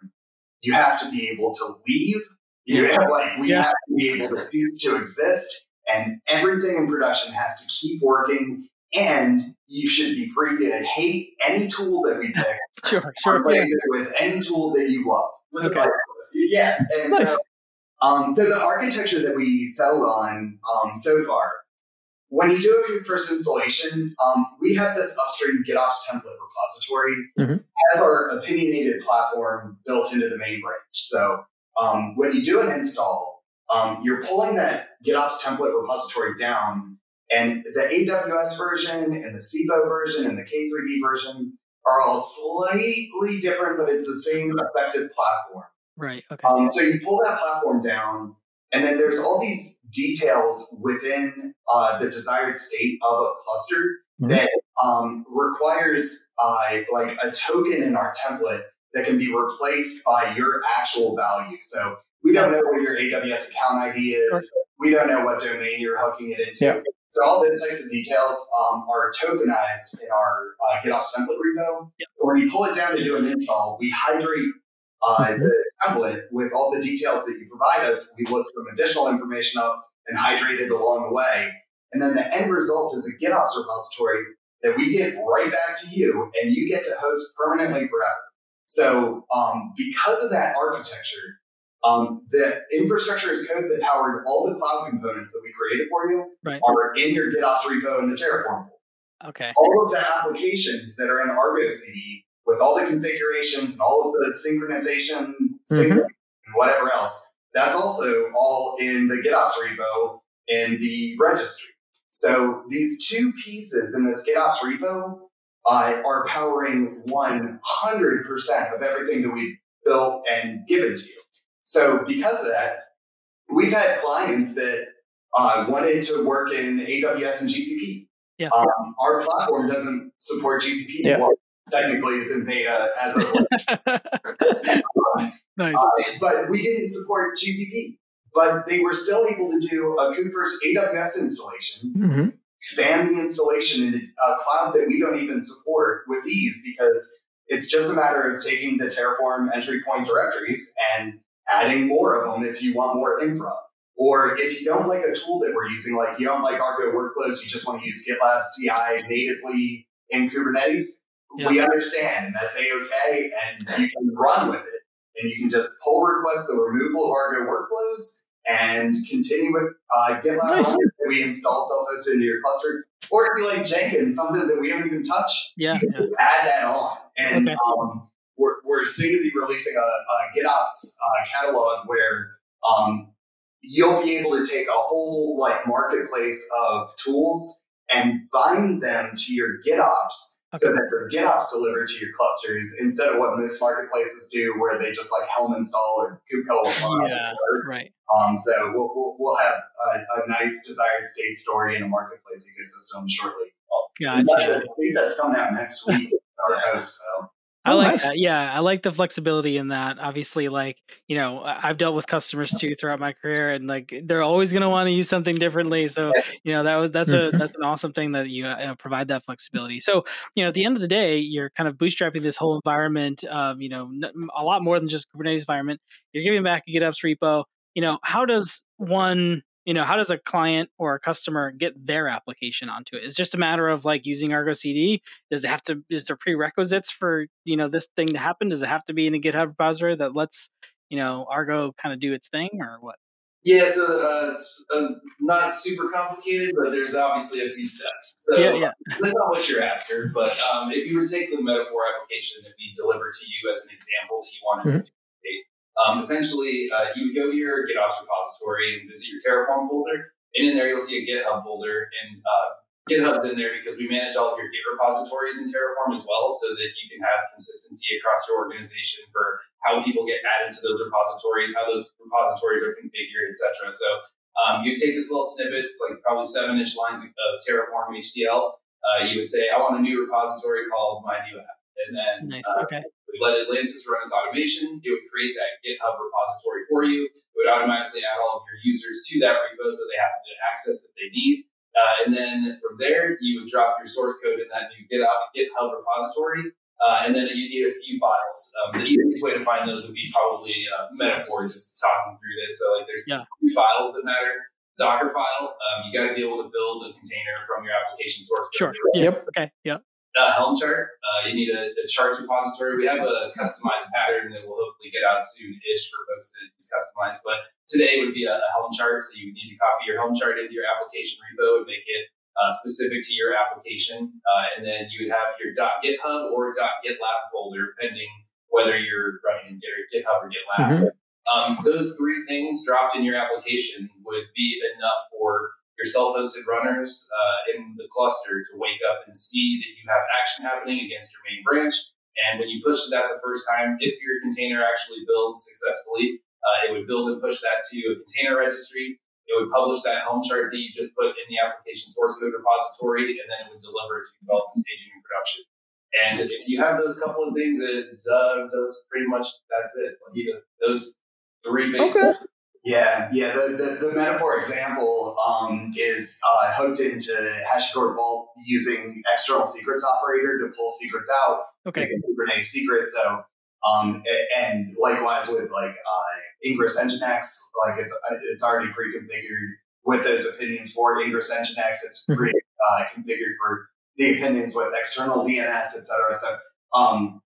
S4: you have to be able to leave. You have, like we
S2: Yeah.
S4: have to be able to cease to exist, and everything in production has to keep working. And you should be free to hate any tool that we pick,
S1: Sure, sure.
S4: replace it with any tool that you love.
S1: Okay.
S4: Yeah, and
S2: Nice.
S4: so, um, so the architecture that we settled on um, so far, when you do a first installation, um, we have this upstream GitOps template repository
S2: Mhm.
S4: as our opinionated platform built into the main branch. So um, when you do an install, um, you're pulling that GitOps template repository down And the AWS version and the Civo version and the K3D version are all slightly different, but it's the same effective platform.
S1: Right. Okay.
S4: Um, so you pull that platform down, and then there's all these details within uh, the desired state of a cluster mm-hmm. that um, requires uh, like a token in our template that can be replaced by your actual value. So we don't know what your AWS account ID is. We don't know what domain you're hooking it into. Yeah. So all those types of details um, are tokenized in our uh, GitOps template repo. Yep. When you pull it down to do an install, we hydrate uh, mm-hmm. the template with all the details that you provide us. We look some additional information up and hydrate it along the way. And then the end result is a GitOps repository that we give right back to you and you get to host permanently forever. So um, because of that architecture, um, the infrastructure as code that powered all the cloud components that we created for you right. are in your GitOps repo in the Terraform
S1: Okay.
S4: All of the applications that are in Argo CD with all the configurations and all of the synchronization, mm-hmm. and whatever else, that's also all in the GitOps repo in the registry. So these two pieces in this GitOps repo uh, are powering 100% of everything that we've built and given to you. So because of that, we've had clients that uh, wanted to work in AWS and GCP.
S1: Yeah. Um,
S4: our platform doesn't support GCP. Yeah. Technically, it's in beta as of
S1: nice.
S4: Uh, but we didn't support GCP. But they were still able to do a KubeFirst AWS installation, mm-hmm. expand the installation into a cloud that we don't even support with ease because it's just a matter of taking the Terraform entry point directories and adding more of them if you want more infra. Or if you don't like a tool that we're using, like you don't like Argo workflows, you just want to use GitLab CI natively in Kubernetes, yeah. we understand, and that's a-okay, and you can run with it. And you can just pull request the removal of Argo workflows and continue with uh, GitLab nice. that we install self-hosted into your cluster. Or if you like Jenkins, something that we don't even touch,
S1: yeah,
S4: you can
S1: yeah.
S4: add that on. And okay. um, we're, we're soon to be releasing a, a GitOps uh, catalog where um, you'll be able to take a whole like marketplace of tools and bind them to your GitOps okay. so that your GitOps delivered to your clusters instead of what most marketplaces do, where they just like Helm install or kubectl.
S1: Yeah, right.
S4: Um, so we'll, we'll, we'll have a, a, nice desired state story in a marketplace ecosystem shortly.
S1: Gotcha.
S4: I think that's coming out next week. Our hope so.
S1: I oh, like nice. that. Yeah, I like the flexibility in that. Obviously, like you know, I've dealt with customers too throughout my career, and like they're always going to want to use something differently. So you know, that was that's a mm-hmm. that's an awesome thing that you uh, provide that flexibility. So you know, at the end of the day, you're kind of bootstrapping this whole environment. You know, a lot more than just Kubernetes environment. You're giving back a GitOps repo. You know, how does one you know how does a client or a customer get their application onto it? It's just a matter of like using argo cd does it have to is there prerequisites for you know this thing to happen? Does it have to be in a github repository that lets you know argo kind of do its thing or what?
S5: Yeah so uh, it's uh, not super complicated but there's obviously a few steps. So
S1: yeah, yeah.
S5: that's not what you're after but um, if you were to take the metaphor application that we delivered to you as an example that you wanted mm-hmm. to um, essentially, uh, you would go to your GitOps repository and visit your Terraform folder, and in there you'll see a GitHub folder. And uh, GitHub's in there because we manage all of your Git repositories in Terraform as well, so that you can have consistency across your organization for how people get added to those repositories, how those repositories are configured, etc. So um, you take this little snippet; it's like probably seven-ish lines of Terraform HCL. Uh, you would say, "I want a new repository called my new app," and then
S1: nice.
S5: Uh,
S1: okay
S5: let Atlantis run its automation. It would create that GitHub repository for you. It would automatically add all of your users to that repo so they have the access that they need. Uh, and then from there, you would drop your source code in that new GitHub repository. Uh, and then you need a few files. Um, the easiest way to find those would be probably a metaphor, just talking through this. So, like, there's yeah. two files that matter. Docker file, um, you got to be able to build a container from your application source
S1: code. Sure. Yep. Okay. Yep
S5: a Helm chart. Uh, you need a, a, charts repository. We have a customized pattern that will hopefully get out soon-ish for folks that is customized. But today would be a, a, Helm chart, so you would need to copy your Helm chart into your application repo and make it uh, specific to your application. Uh, and then you would have your .github or .gitlab folder, pending whether you're running in GitHub or GitLab. Mm-hmm. Um, those three things dropped in your application would be enough for your self-hosted runners uh, in the cluster to wake up and see that you have action happening against your main branch. And when you push that the first time, if your container actually builds successfully, uh, it would build and push that to a container registry. It would publish that Helm chart that you just put in the application source code repository, and then it would deliver it to development staging and production. And if you have those couple of things, it uh, does pretty much that's it. Like the, those three basic
S2: Okay.
S4: Yeah, yeah. The, the, the metaphor example um, is uh, hooked into HashiCorp Vault using external secrets operator to pull secrets out,
S1: Okay.
S4: Kubernetes secret. So, um, and likewise with like uh, Ingress Nginx, like it's uh, it's already pre-configured with those opinions for Ingress Nginx. It's
S2: Mhm.
S4: pre uh, configured for the opinions with external DNS, et cetera. So, um,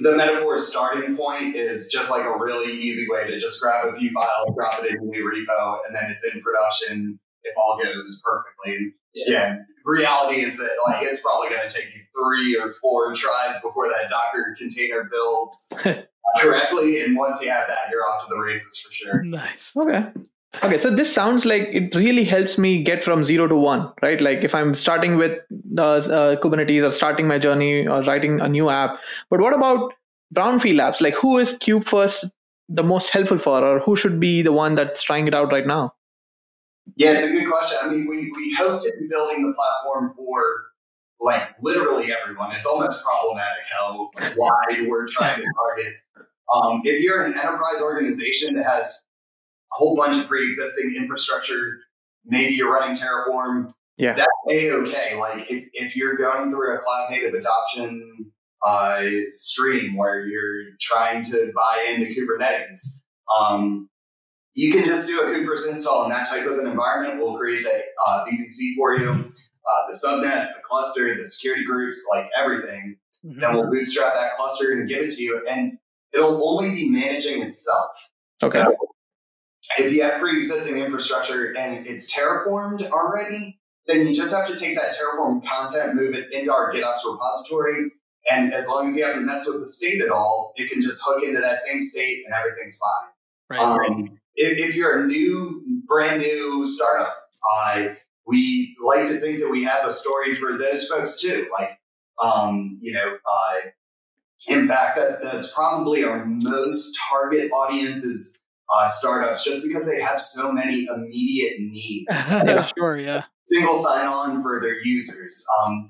S4: the metaphor starting point is just like a really easy way to just grab a few files, drop it in a new repo, and then it's in production if all goes perfectly.
S5: Yeah.
S4: yeah, reality is that like it's probably going to take you three or four tries before that Docker container builds correctly. And once you have that, you're off to the races for sure.
S1: Nice.
S2: Okay. Okay, so this sounds like it really helps me get from zero to one, right? Like if I'm starting with the uh, Kubernetes or starting my journey or writing a new app. But what about brownfield apps? Like who is KubeFirst the most helpful for, or who should be the one that's trying it out right now?
S4: Yeah, it's a good question. I mean, we, we hope to be building the platform for like literally everyone. It's almost problematic how wide we're trying to target. Um, if you're an enterprise organization that has a whole bunch of pre-existing infrastructure, maybe you're running Terraform.
S2: Yeah.
S4: that's a okay. Like if, if you're going through a cloud native adoption uh, stream where you're trying to buy into Kubernetes, um, you can just do a KubeFirst install in that type of an environment. We'll create the uh, VPC for you, uh, the subnets, the cluster, the security groups, like everything.
S1: Mhm.
S4: Then we'll bootstrap that cluster and give it to you, and it'll only be managing itself.
S2: Okay.
S4: So if you have pre-existing infrastructure and it's terraformed already, then you just have to take that Terraform content, move it into our GitOps repository, and as long as you haven't messed with the state at all, it can just hook into that same state and everything's fine.
S1: Right.
S4: Um, if, if you're a new, brand new startup, uh, we like to think that we have a story for those folks too. Like, um, you know, uh, in fact, that's, that's probably our most target audience is uh, startups, just because they have so many immediate needs.
S2: Yeah.
S1: Sure. Yeah.
S4: Single sign-on for their users. Um,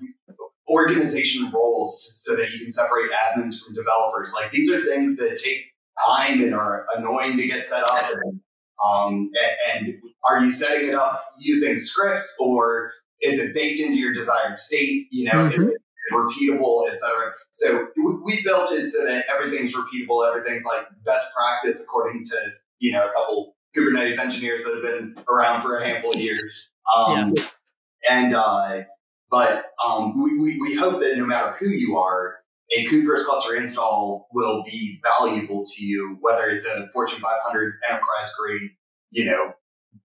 S4: organization roles so that you can separate admins from developers. Like these are things that take time and are annoying to get set up. And, um, a- and are you setting it up using scripts or is it baked into your desired state? You know, is
S2: Mhm.
S4: it repeatable, et cetera. So we- we built it so that everything's repeatable. Everything's like best practice according to, you know, a couple Kubernetes engineers that have been around for a handful of years. Um, And, uh, but um, we, we, we hope that no matter who you are, a Kubernetes cluster install will be valuable to you, whether it's a Fortune 500 enterprise grade, you know,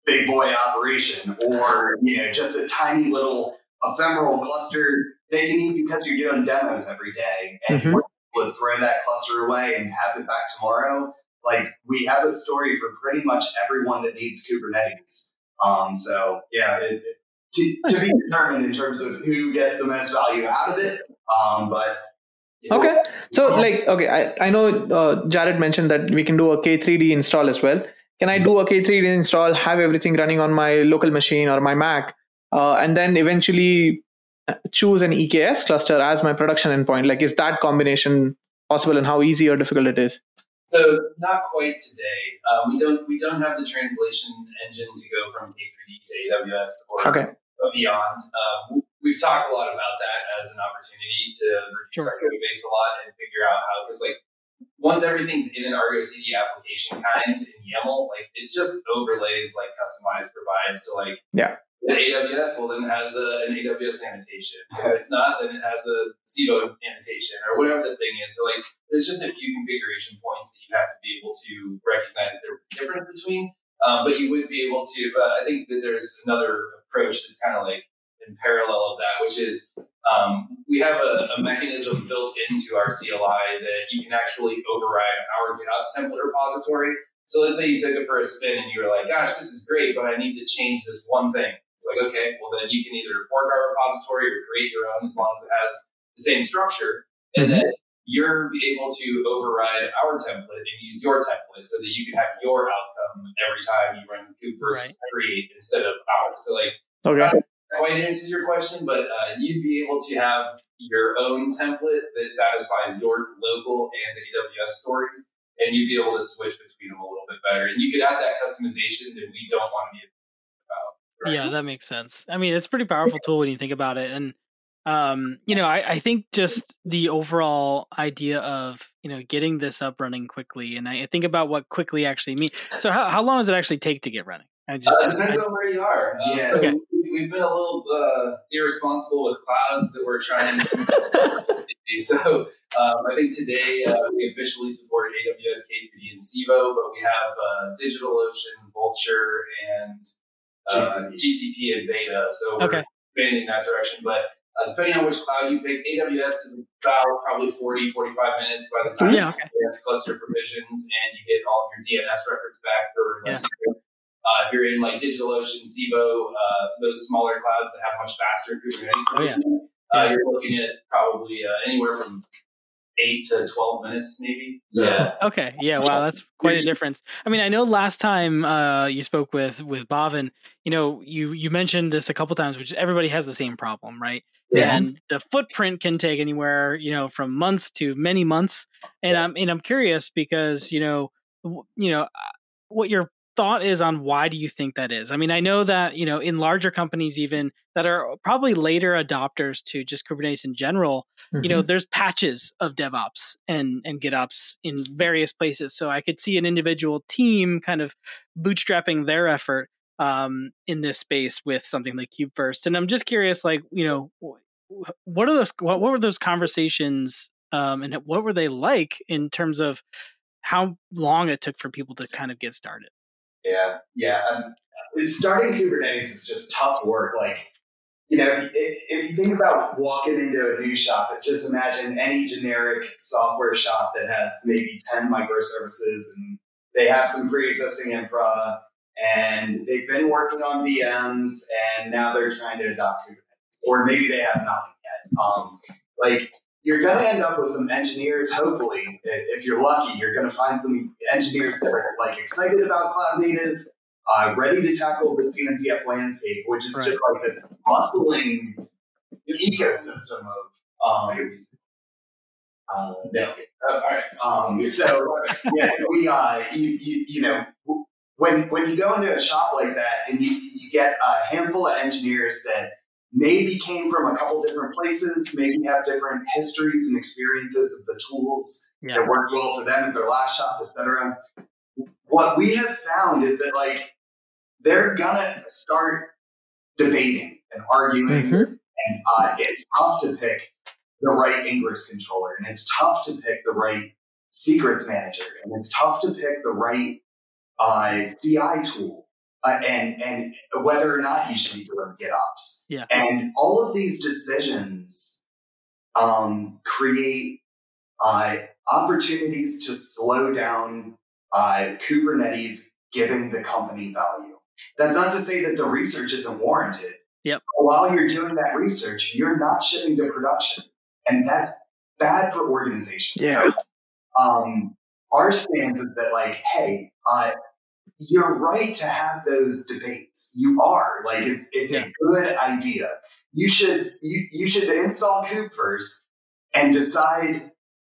S4: big boy operation, or you know, just a tiny little ephemeral cluster that you need because you're doing demos every day, and
S2: Mhm.
S4: you want to throw that cluster away and have it back tomorrow. Like we have a story for pretty much everyone that needs Kubernetes. Um, so yeah, it, it- to, to be determined in terms of who gets the most value out of it. Um, but you know,
S2: Okay. So like, okay, I, I know uh, Jared mentioned that we can do a K3D install as well. Can I do a K3D install, have everything running on my local machine or my Mac, uh, and then eventually uh, choose an EKS cluster as my production endpoint? Like, is that combination possible and how easy or difficult it is?
S5: So not quite today. Uh, we don't we don't have the translation engine to go from K3D to AWS or
S2: Okay.
S5: beyond. Um, we've talked a lot about that as an opportunity to reduce our code base a lot and figure out how because like once everything's in an Argo CD application kind in YAML, like it's just overlays like Kustomize provides to like
S2: Yeah.
S5: The AWS well then it has a, an AWS annotation. If it's not, then it has a Civo annotation or whatever the thing is. So like there's just a few configuration points that you have to be able to recognize the difference between. Um, but you would be able to. Uh, I think that there's another approach that's kind of like in parallel of that, which is um, we have a, a mechanism built into our CLI that you can actually override our GitOps template repository. So let's say you took it for a spin and you were like, "Gosh, this is great, but I need to change this one thing." It's like, okay, well then you can either fork our repository or create your own as long as it has the same structure. And mm-hmm. then you're able to override our template and use your template so that you can have your outcome every time you run KubeFirst right. create instead of ours. So like,
S2: okay.
S5: quite answers your question, but uh, you'd be able to have your own template that satisfies your local and AWS stories, and you'd be able to switch between them a little bit better. And you could add that customization that we don't want to be.
S1: Right? Yeah, that makes sense. I mean, it's a pretty powerful tool when you think about it, and um you know I, I think just the overall idea of you know getting this up running quickly and i think about what quickly actually means so how, how long does it actually take to get running
S5: i just uh, depends I, on where you are um, yeah. so okay. we've been a little uh, irresponsible with clouds that we're trying to so um, i think today uh, we officially support aws k3d and civo but we have uh, digitalocean Vultr, and uh, gcp and beta so we're okay. expanding that direction but uh, depending on which cloud you pick, AWS is about probably 40, 45 minutes by the time yeah, okay. cluster provisions and you get all of your DNS records back for yeah. Uh, if you're in like DigitalOcean, Civo, uh, those smaller clouds that have much faster Kubernetes provisioning, oh, yeah. uh, you're looking at probably uh, anywhere from eight to 12 minutes maybe?
S1: So, yeah. Okay yeah wow that's quite a difference. I mean i know last time uh, you spoke with with bhavin you know you you mentioned this a couple times which everybody has the same problem right? Yeah. and the footprint can take anywhere you know from months to many months. And i'm and i'm curious because you know you know uh, what your thought is on why do you think that is? I mean, I know that, you know, in larger companies even that are probably later adopters to just Kubernetes in general, mm-hmm. you know, mm-hmm. there's patches of DevOps and and GitOps in various places. So I could see an individual team kind of bootstrapping their effort um, in this space with something like KubeFirst. And I'm just curious, like, you know, what are those what, what were those conversations um, and what were they like in terms of how long it took for people to kind of get started?
S4: Yeah, yeah. Starting Kubernetes is just tough work. Like, you know, if, if, you think about walking into a new shop, just imagine any generic software shop that has maybe 10 microservices and they have some pre existing infra and they've been working on VMs and now they're trying to adopt Kubernetes. Or maybe they have nothing yet. Um, like, you're going to end up with some engineers. Hopefully, if you're lucky, you're going to find some engineers that are like excited about cloud native, uh, ready to tackle the CNCF landscape, which is right. just like this bustling ecosystem of. Um, uh, no. Oh, all right. Um, so yeah, we uh, you, you, you know when when you go into a shop like that and you you get a handful of engineers that maybe came from a couple different places, maybe have different histories and experiences of the tools yeah. that worked well for them at their last shop, etc. What we have found is that like they're gonna start debating and arguing, mm-hmm. and uh, it's tough to pick the right ingress controller, and it's tough to pick the right secrets manager, and it's tough to pick the right uh, CI tool uh, and and whether or not you should be doing GitOps.
S1: Yeah.
S4: And all of these decisions um, create uh, opportunities to slow down uh, Kubernetes giving the company value. That's not to say that the research isn't warranted.
S1: Yep.
S4: While you're doing that research, you're not shipping to production, and that's bad for organizations.
S2: Yeah.
S4: Um, our stance is that like, hey, uh, you're right to have those debates. You are like it's it's yeah. a good idea. You should you you should install KubeFirst and decide.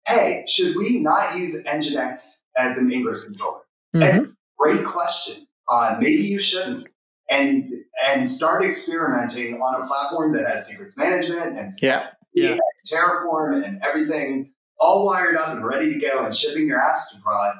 S4: Hey, should we not use Nginx as an ingress controller? Mm-hmm. That's a great question. Uh, maybe you shouldn't. And and start experimenting on a platform that has secrets management and
S2: yeah. Yeah.
S4: Terraform and everything all wired up and ready to go and shipping your apps to prod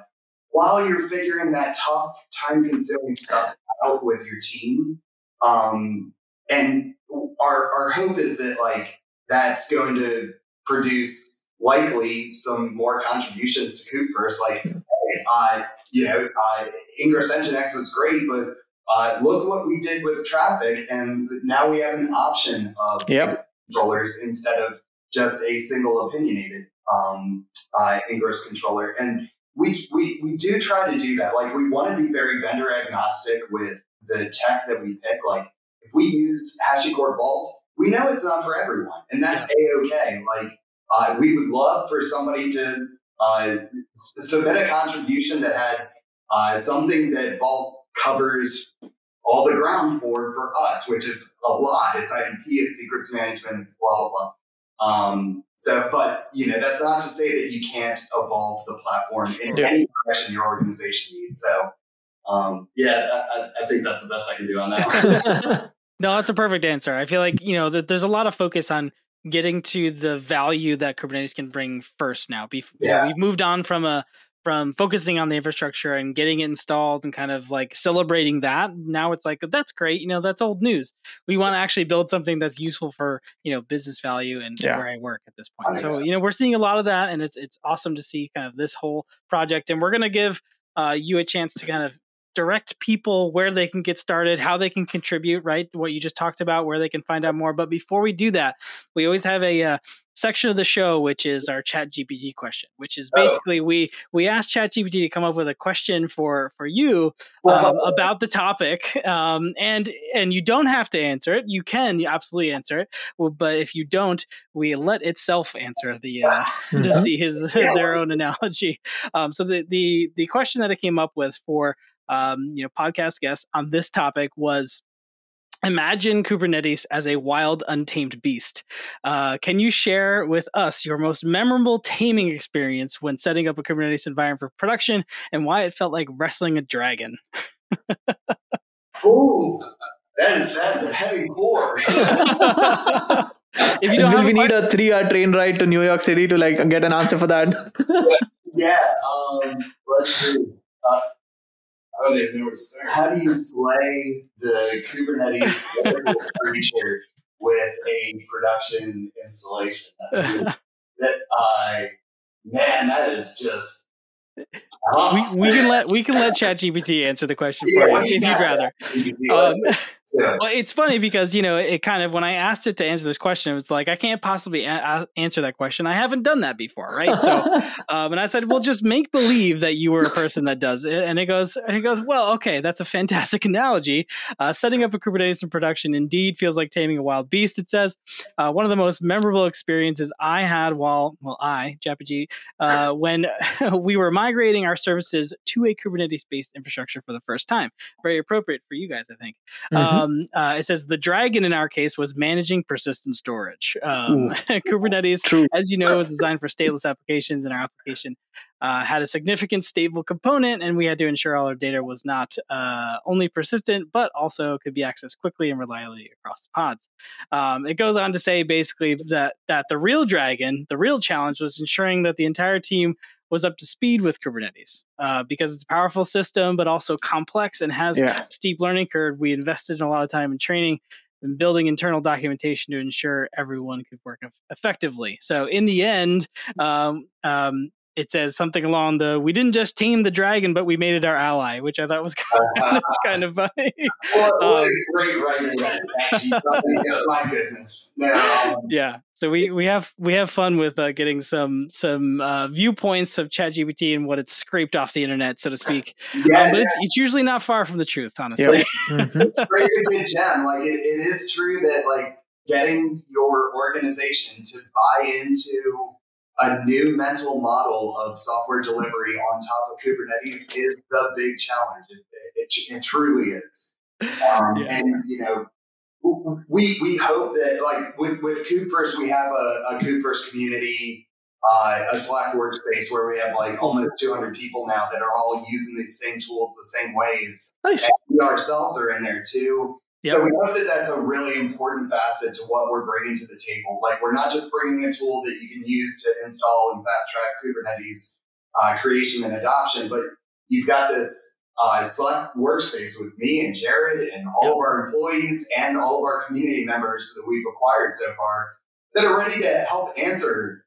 S4: while you're figuring that tough, time consuming stuff out with your team. Um, and our, our hope is that like that's going to produce likely some more contributions to KubeFirst. Like, hey, uh, you know, uh, Ingress Nginx was great, but uh, look what we did with Traefik, and now we have an option of
S2: yep.
S4: controllers instead of just a single opinionated um, uh, Ingress controller. And we, we, we do try to do that. Like we want to be very vendor agnostic with the tech that we pick. Like if we use HashiCorp Vault, we know it's not for everyone, and that's a okay. Like uh, we would love for somebody to uh, submit a contribution that had uh, something that Vault covers all the ground for for us, which is a lot. It's IDP, it's secrets management, it's blah blah blah. Um, so, but you know, that's not to say that you can't evolve the platform in yeah. any direction your organization needs. So, um, yeah, I, I, think that's the best I can do on that.
S1: no, that's a perfect answer. I feel like you know there's a lot of focus on getting to the value that Kubernetes can bring first. Now, Bef- yeah. we've moved on from a from focusing on the infrastructure and getting it installed and kind of like celebrating that now it's like that's great you know that's old news. We want to actually build something that's useful for you know business value and yeah. where i work at this point. So you know we're seeing a lot of that and it's it's awesome to see kind of this whole project and we're going to give uh, you a chance to kind of direct people where they can get started, how they can contribute, right? What you just talked about, where they can find out more. But before we do that, we always have a uh, section of the show which is our chat gpt question which is oh. basically oh. we we ask chat gpt to come up with a question for for you um, about the topic um, and and you don't have to answer it you can absolutely answer it but if you don't we let itself answer the uh, mm-hmm. to see his, his their own analogy um, so the the the question that it came up with for um, you know, podcast guest on this topic was Imagine Kubernetes as a wild, untamed beast. Uh, can you share with us your most memorable taming experience when setting up a Kubernetes environment for production and why it felt like wrestling a dragon?
S4: Ooh, that is, that is a heavy core.
S2: if you don't Will we need a three-hour train ride to New York City to like get an answer for that?
S4: yeah, um, let's see. Uh,
S5: I don't even know where to start.
S4: How do you slay the Kubernetes creature with a production installation? that I, man, that is just.
S1: We, we can let we can let ChatGPT answer the question for yeah, you if you'd rather. Um, yeah. Well, it's funny because you know it kind of when I asked it to answer this question, it was like I can't possibly a- answer that question. I haven't done that before, right? So, um, and I said, well, just make believe that you were a person that does it, and it goes, and it goes, well, okay, that's a fantastic analogy. Uh, setting up a Kubernetes in production indeed feels like taming a wild beast. It says uh, one of the most memorable experiences I had while, well, I ChatGPT, uh, when we were migrating our services to a Kubernetes-based infrastructure for the first time. Very appropriate for you guys, I think. Mm-hmm. Um, uh, it says the dragon in our case was managing persistent storage. Um, Kubernetes, True. as you know, was designed for stateless applications, and our application uh, had a significant stable component, and we had to ensure all our data was not uh, only persistent but also could be accessed quickly and reliably across the pods. Um, it goes on to say basically that that the real dragon, the real challenge, was ensuring that the entire team was up to speed with Kubernetes uh, because it's a powerful system, but also complex and has yeah. steep learning curve. We invested in a lot of time in training and building internal documentation to ensure everyone could work effectively. So in the end, um, um, it says something along the we didn't just tame the dragon but we made it our ally which i thought was kind of, kind of funny
S4: what, what um, a great writer that my goodness
S1: no. yeah so we, we have we have fun with uh, getting some some uh, viewpoints of ChatGPT and what it's scraped off the internet, so to speak. Yeah, um, but it's, it's usually not far from the truth, honestly.
S4: Yeah. mm-hmm. It's a very good gem. Like it, it is true that like getting your organization to buy into a new mental model of software delivery on top of Kubernetes is the big challenge. It, it, it truly is. Um, yeah. And, you know, we, we hope that, like, with, with KubeFirst, we have a, a KubeFirst community, uh, a Slack workspace where we have like almost 200 people now that are all using these same tools the same ways. Nice. And we ourselves are in there too. Yep. So we hope that that's a really important facet to what we're bringing to the table. Like we're not just bringing a tool that you can use to install and fast track Kubernetes uh, creation and adoption, but you've got this uh, Slack workspace with me and Jared and all yep. of our employees and all of our community members that we've acquired so far that are ready to help answer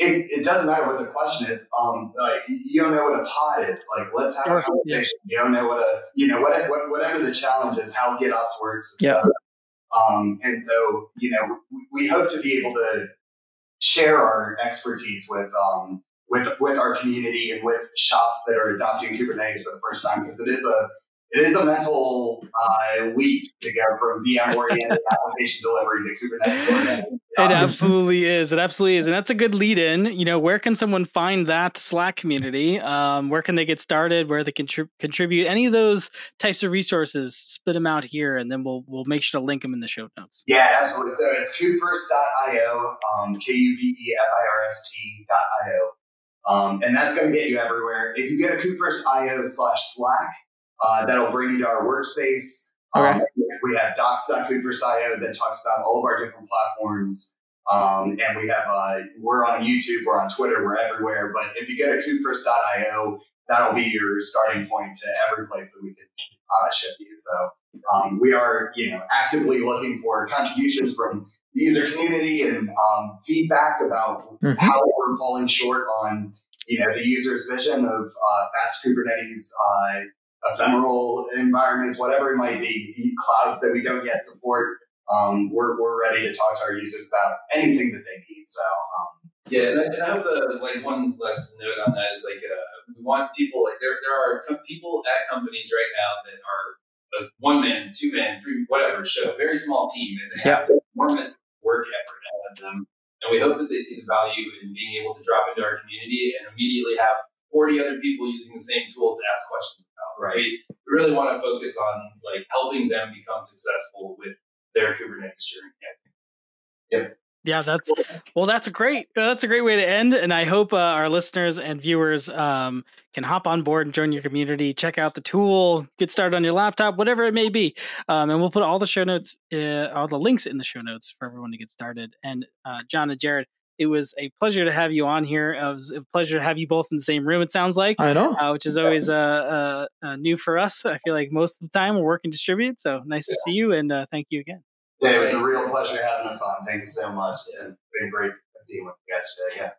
S4: it, it doesn't matter what the question is. Um, like you don't know what a pod is. Like let's have a conversation. You don't know what a you know what, what whatever the challenge is, how GitOps works.
S2: Yeah.
S4: Um, and so you know we, we hope to be able to share our expertise with um, with with our community and with shops that are adopting Kubernetes for the first time because it is a it is a mental uh, leap to go from VM oriented application delivery to Kubernetes oriented.
S1: It absolutely is. It absolutely is, and that's a good lead in. You know, where can someone find that Slack community? Um, where can they get started? Where they can contribute? Any of those types of resources, spit them out here, and then we'll we'll make sure to link them in the show notes.
S4: Yeah, absolutely. So it's kubefirst.io, um, K U B E F I R S T.io. Um, and that's going to get you everywhere. If you go to kubefirst.io slash Slack, uh, that'll bring you to our workspace. Um, we have docs.kubefirst.io that talks about all of our different platforms. Um, and we have, uh, we're on YouTube, we're on Twitter, we're everywhere. But if you go to kubefirst.io, that'll be your starting point to every place that we can uh, ship you. So um, we are, you know, actively looking for contributions from the user community and um, feedback about mm-hmm. how we're falling short on, you know, the user's vision of uh, fast Kubernetes uh, ephemeral environments, whatever it might be, clouds that we don't yet support. Um, we're, we're ready to talk to our users about anything that they need. So, um,
S5: yeah, and I, and I hope the like one last note on that is like uh, we want people like there there are co- people at companies right now that are a one man, two man, three whatever show, very small team, and they have enormous work effort out of them. And we hope that they see the value in being able to drop into our community and immediately have 40 other people using the same tools to ask questions about. Right. We, really want to focus on like helping them become successful with their Kubernetes journey.
S4: Yep.
S1: Yeah, that's well. That's a great. That's a great way to end. And I hope uh, our listeners and viewers um, can hop on board and join your community. Check out the tool, get started on your laptop, whatever it may be. Um, and we'll put all the show notes, uh, all the links in the show notes for everyone to get started. And uh, John and Jared, it was a pleasure to have you on here. It was a pleasure to have you both in the same room. It sounds like
S2: I know,
S1: uh, which is always uh, uh, uh, new for us. I feel like most of the time we're working distributed. So nice yeah. to see you, and uh, thank you again.
S4: Yeah, it was a real pleasure having us on. Thank you so much. It's been great being with you guys today. Yeah.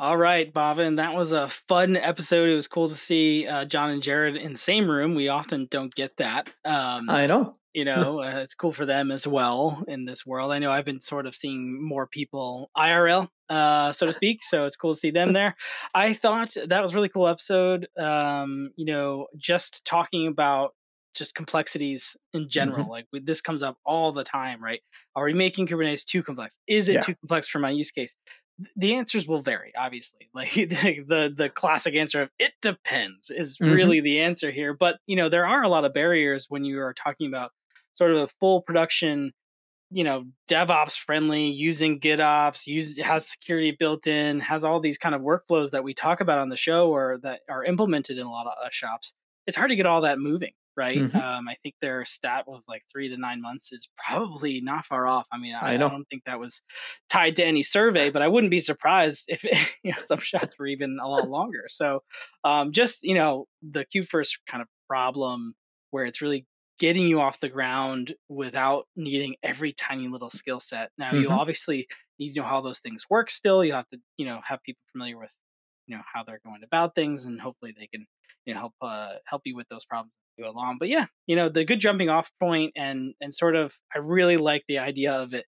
S1: All right, Bhavin, that was a fun episode. It was cool to see uh, John and Jared in the same room. We often don't get that. Um,
S2: I know
S1: you know uh, it's cool for them as well in this world i know i've been sort of seeing more people irl uh, so to speak so it's cool to see them there i thought that was really cool episode um, you know just talking about just complexities in general mm-hmm. like this comes up all the time right are we making kubernetes too complex is it yeah. too complex for my use case the answers will vary obviously like the, the the classic answer of it depends is mm-hmm. really the answer here but you know there are a lot of barriers when you are talking about sort of a full production you know devops friendly using gitops use has security built in has all these kind of workflows that we talk about on the show or that are implemented in a lot of uh, shops it's hard to get all that moving right mm-hmm. um, i think their stat was like three to nine months is probably not far off i mean I, I, I, don't think that was tied to any survey but i wouldn't be surprised if you know some shots were even a lot longer so um, just you know the KubeFirst kind of problem where it's really getting you off the ground without needing every tiny little skill set. Now mm-hmm. you obviously need to know how those things work still. You have to, you know, have people familiar with, you know, how they're going about things and hopefully they can, you know, help uh help you with those problems go along. But yeah, you know, the good jumping off point and and sort of I really like the idea of it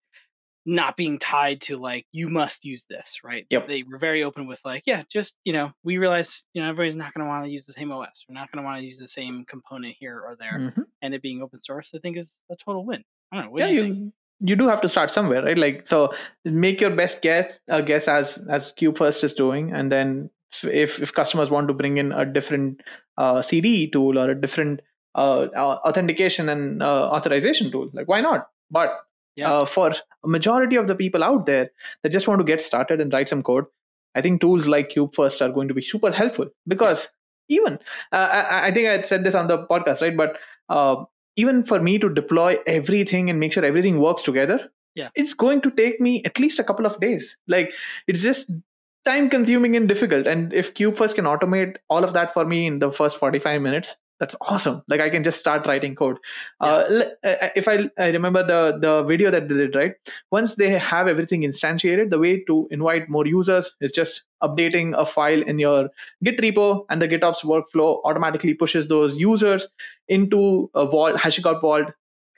S1: not being tied to like you must use this right
S2: yep.
S1: they were very open with like yeah just you know we realize you know everybody's not going to want to use the same os we're not going to want to use the same component here or there mm-hmm. and it being open source i think is a total win i don't know yeah, you, you,
S2: you do have to start somewhere right like so make your best guess uh, guess as as KubeFirst is doing and then if if customers want to bring in a different uh, cd tool or a different uh, authentication and uh, authorization tool like why not but yeah. Uh, for a majority of the people out there that just want to get started and write some code, I think tools like KubeFirst are going to be super helpful because even uh, I, I, think I said this on the podcast, right? But uh, even for me to deploy everything and make sure everything works together,
S1: yeah,
S2: it's going to take me at least a couple of days. Like it's just time consuming and difficult. And if KubeFirst can automate all of that for me in the first 45 minutes, that's awesome like i can just start writing code uh, yeah. uh, if I, I remember the the video that they did right once they have everything instantiated the way to invite more users is just updating a file in your git repo and the gitops workflow automatically pushes those users into a vault hashicorp vault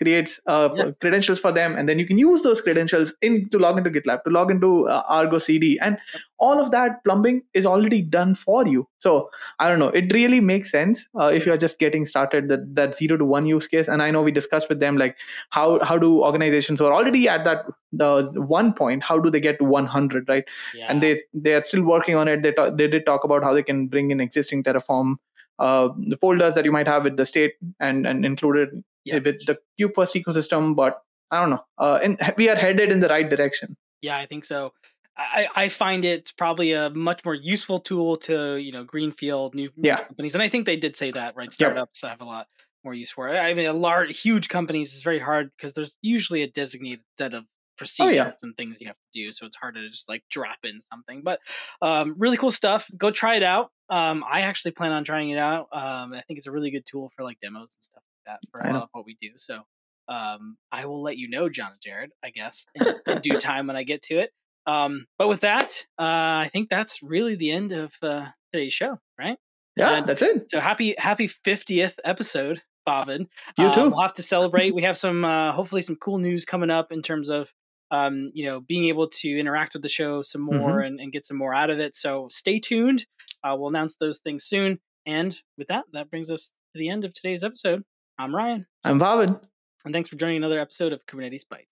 S2: creates uh, yeah. credentials for them and then you can use those credentials in to log into gitlab to log into uh, argo cd and all of that plumbing is already done for you. So i don't know it really makes sense uh, if you're just getting started that that 0 to 1 use case and i know we discussed with them like how how do organizations who are already at that the one point how do they get to 100 right? Yeah. and they they are still working on it. They talk, they did talk about how they can bring in existing terraform uh, the folders that you might have with the state and and included yeah. with the KubeFirst ecosystem. But I don't know. Uh, and we are headed in the right direction.
S1: Yeah, I think so. I, I find it probably a much more useful tool to you know greenfield new,
S2: yeah.
S1: companies, and I think they did say that right. Startups yep. have a lot more use for it. I mean, a large, huge companies is very hard because there's usually a designated set of procedures oh, yeah. and things you have to do, so it's hard to just like drop in something. But um, really cool stuff. Go try it out. Um, I actually plan on trying it out. Um, I think it's a really good tool for like demos and stuff that for a lot of what we do. So um, I will let you know, John and Jared, I guess, in, in due time when I get to it. Um, but with that, uh, I think that's really the end of uh, today's show, right?
S2: Yeah, and that's it.
S1: So happy, happy fiftieth episode, Bhavin.
S2: You too.
S1: Uh, we'll have to celebrate. we have some, uh, hopefully, some cool news coming up in terms of um, you know, being able to interact with the show some more mm-hmm. and, and, get some more out of it. So stay tuned. Uh, we'll announce those things soon. And with that, that brings us to the end of today's episode. I'm Ryan.
S2: I'm Bhavin.
S1: And thanks for joining another episode of Kubernetes Bytes.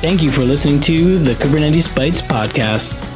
S3: Thank you for listening to the Kubernetes Bytes podcast.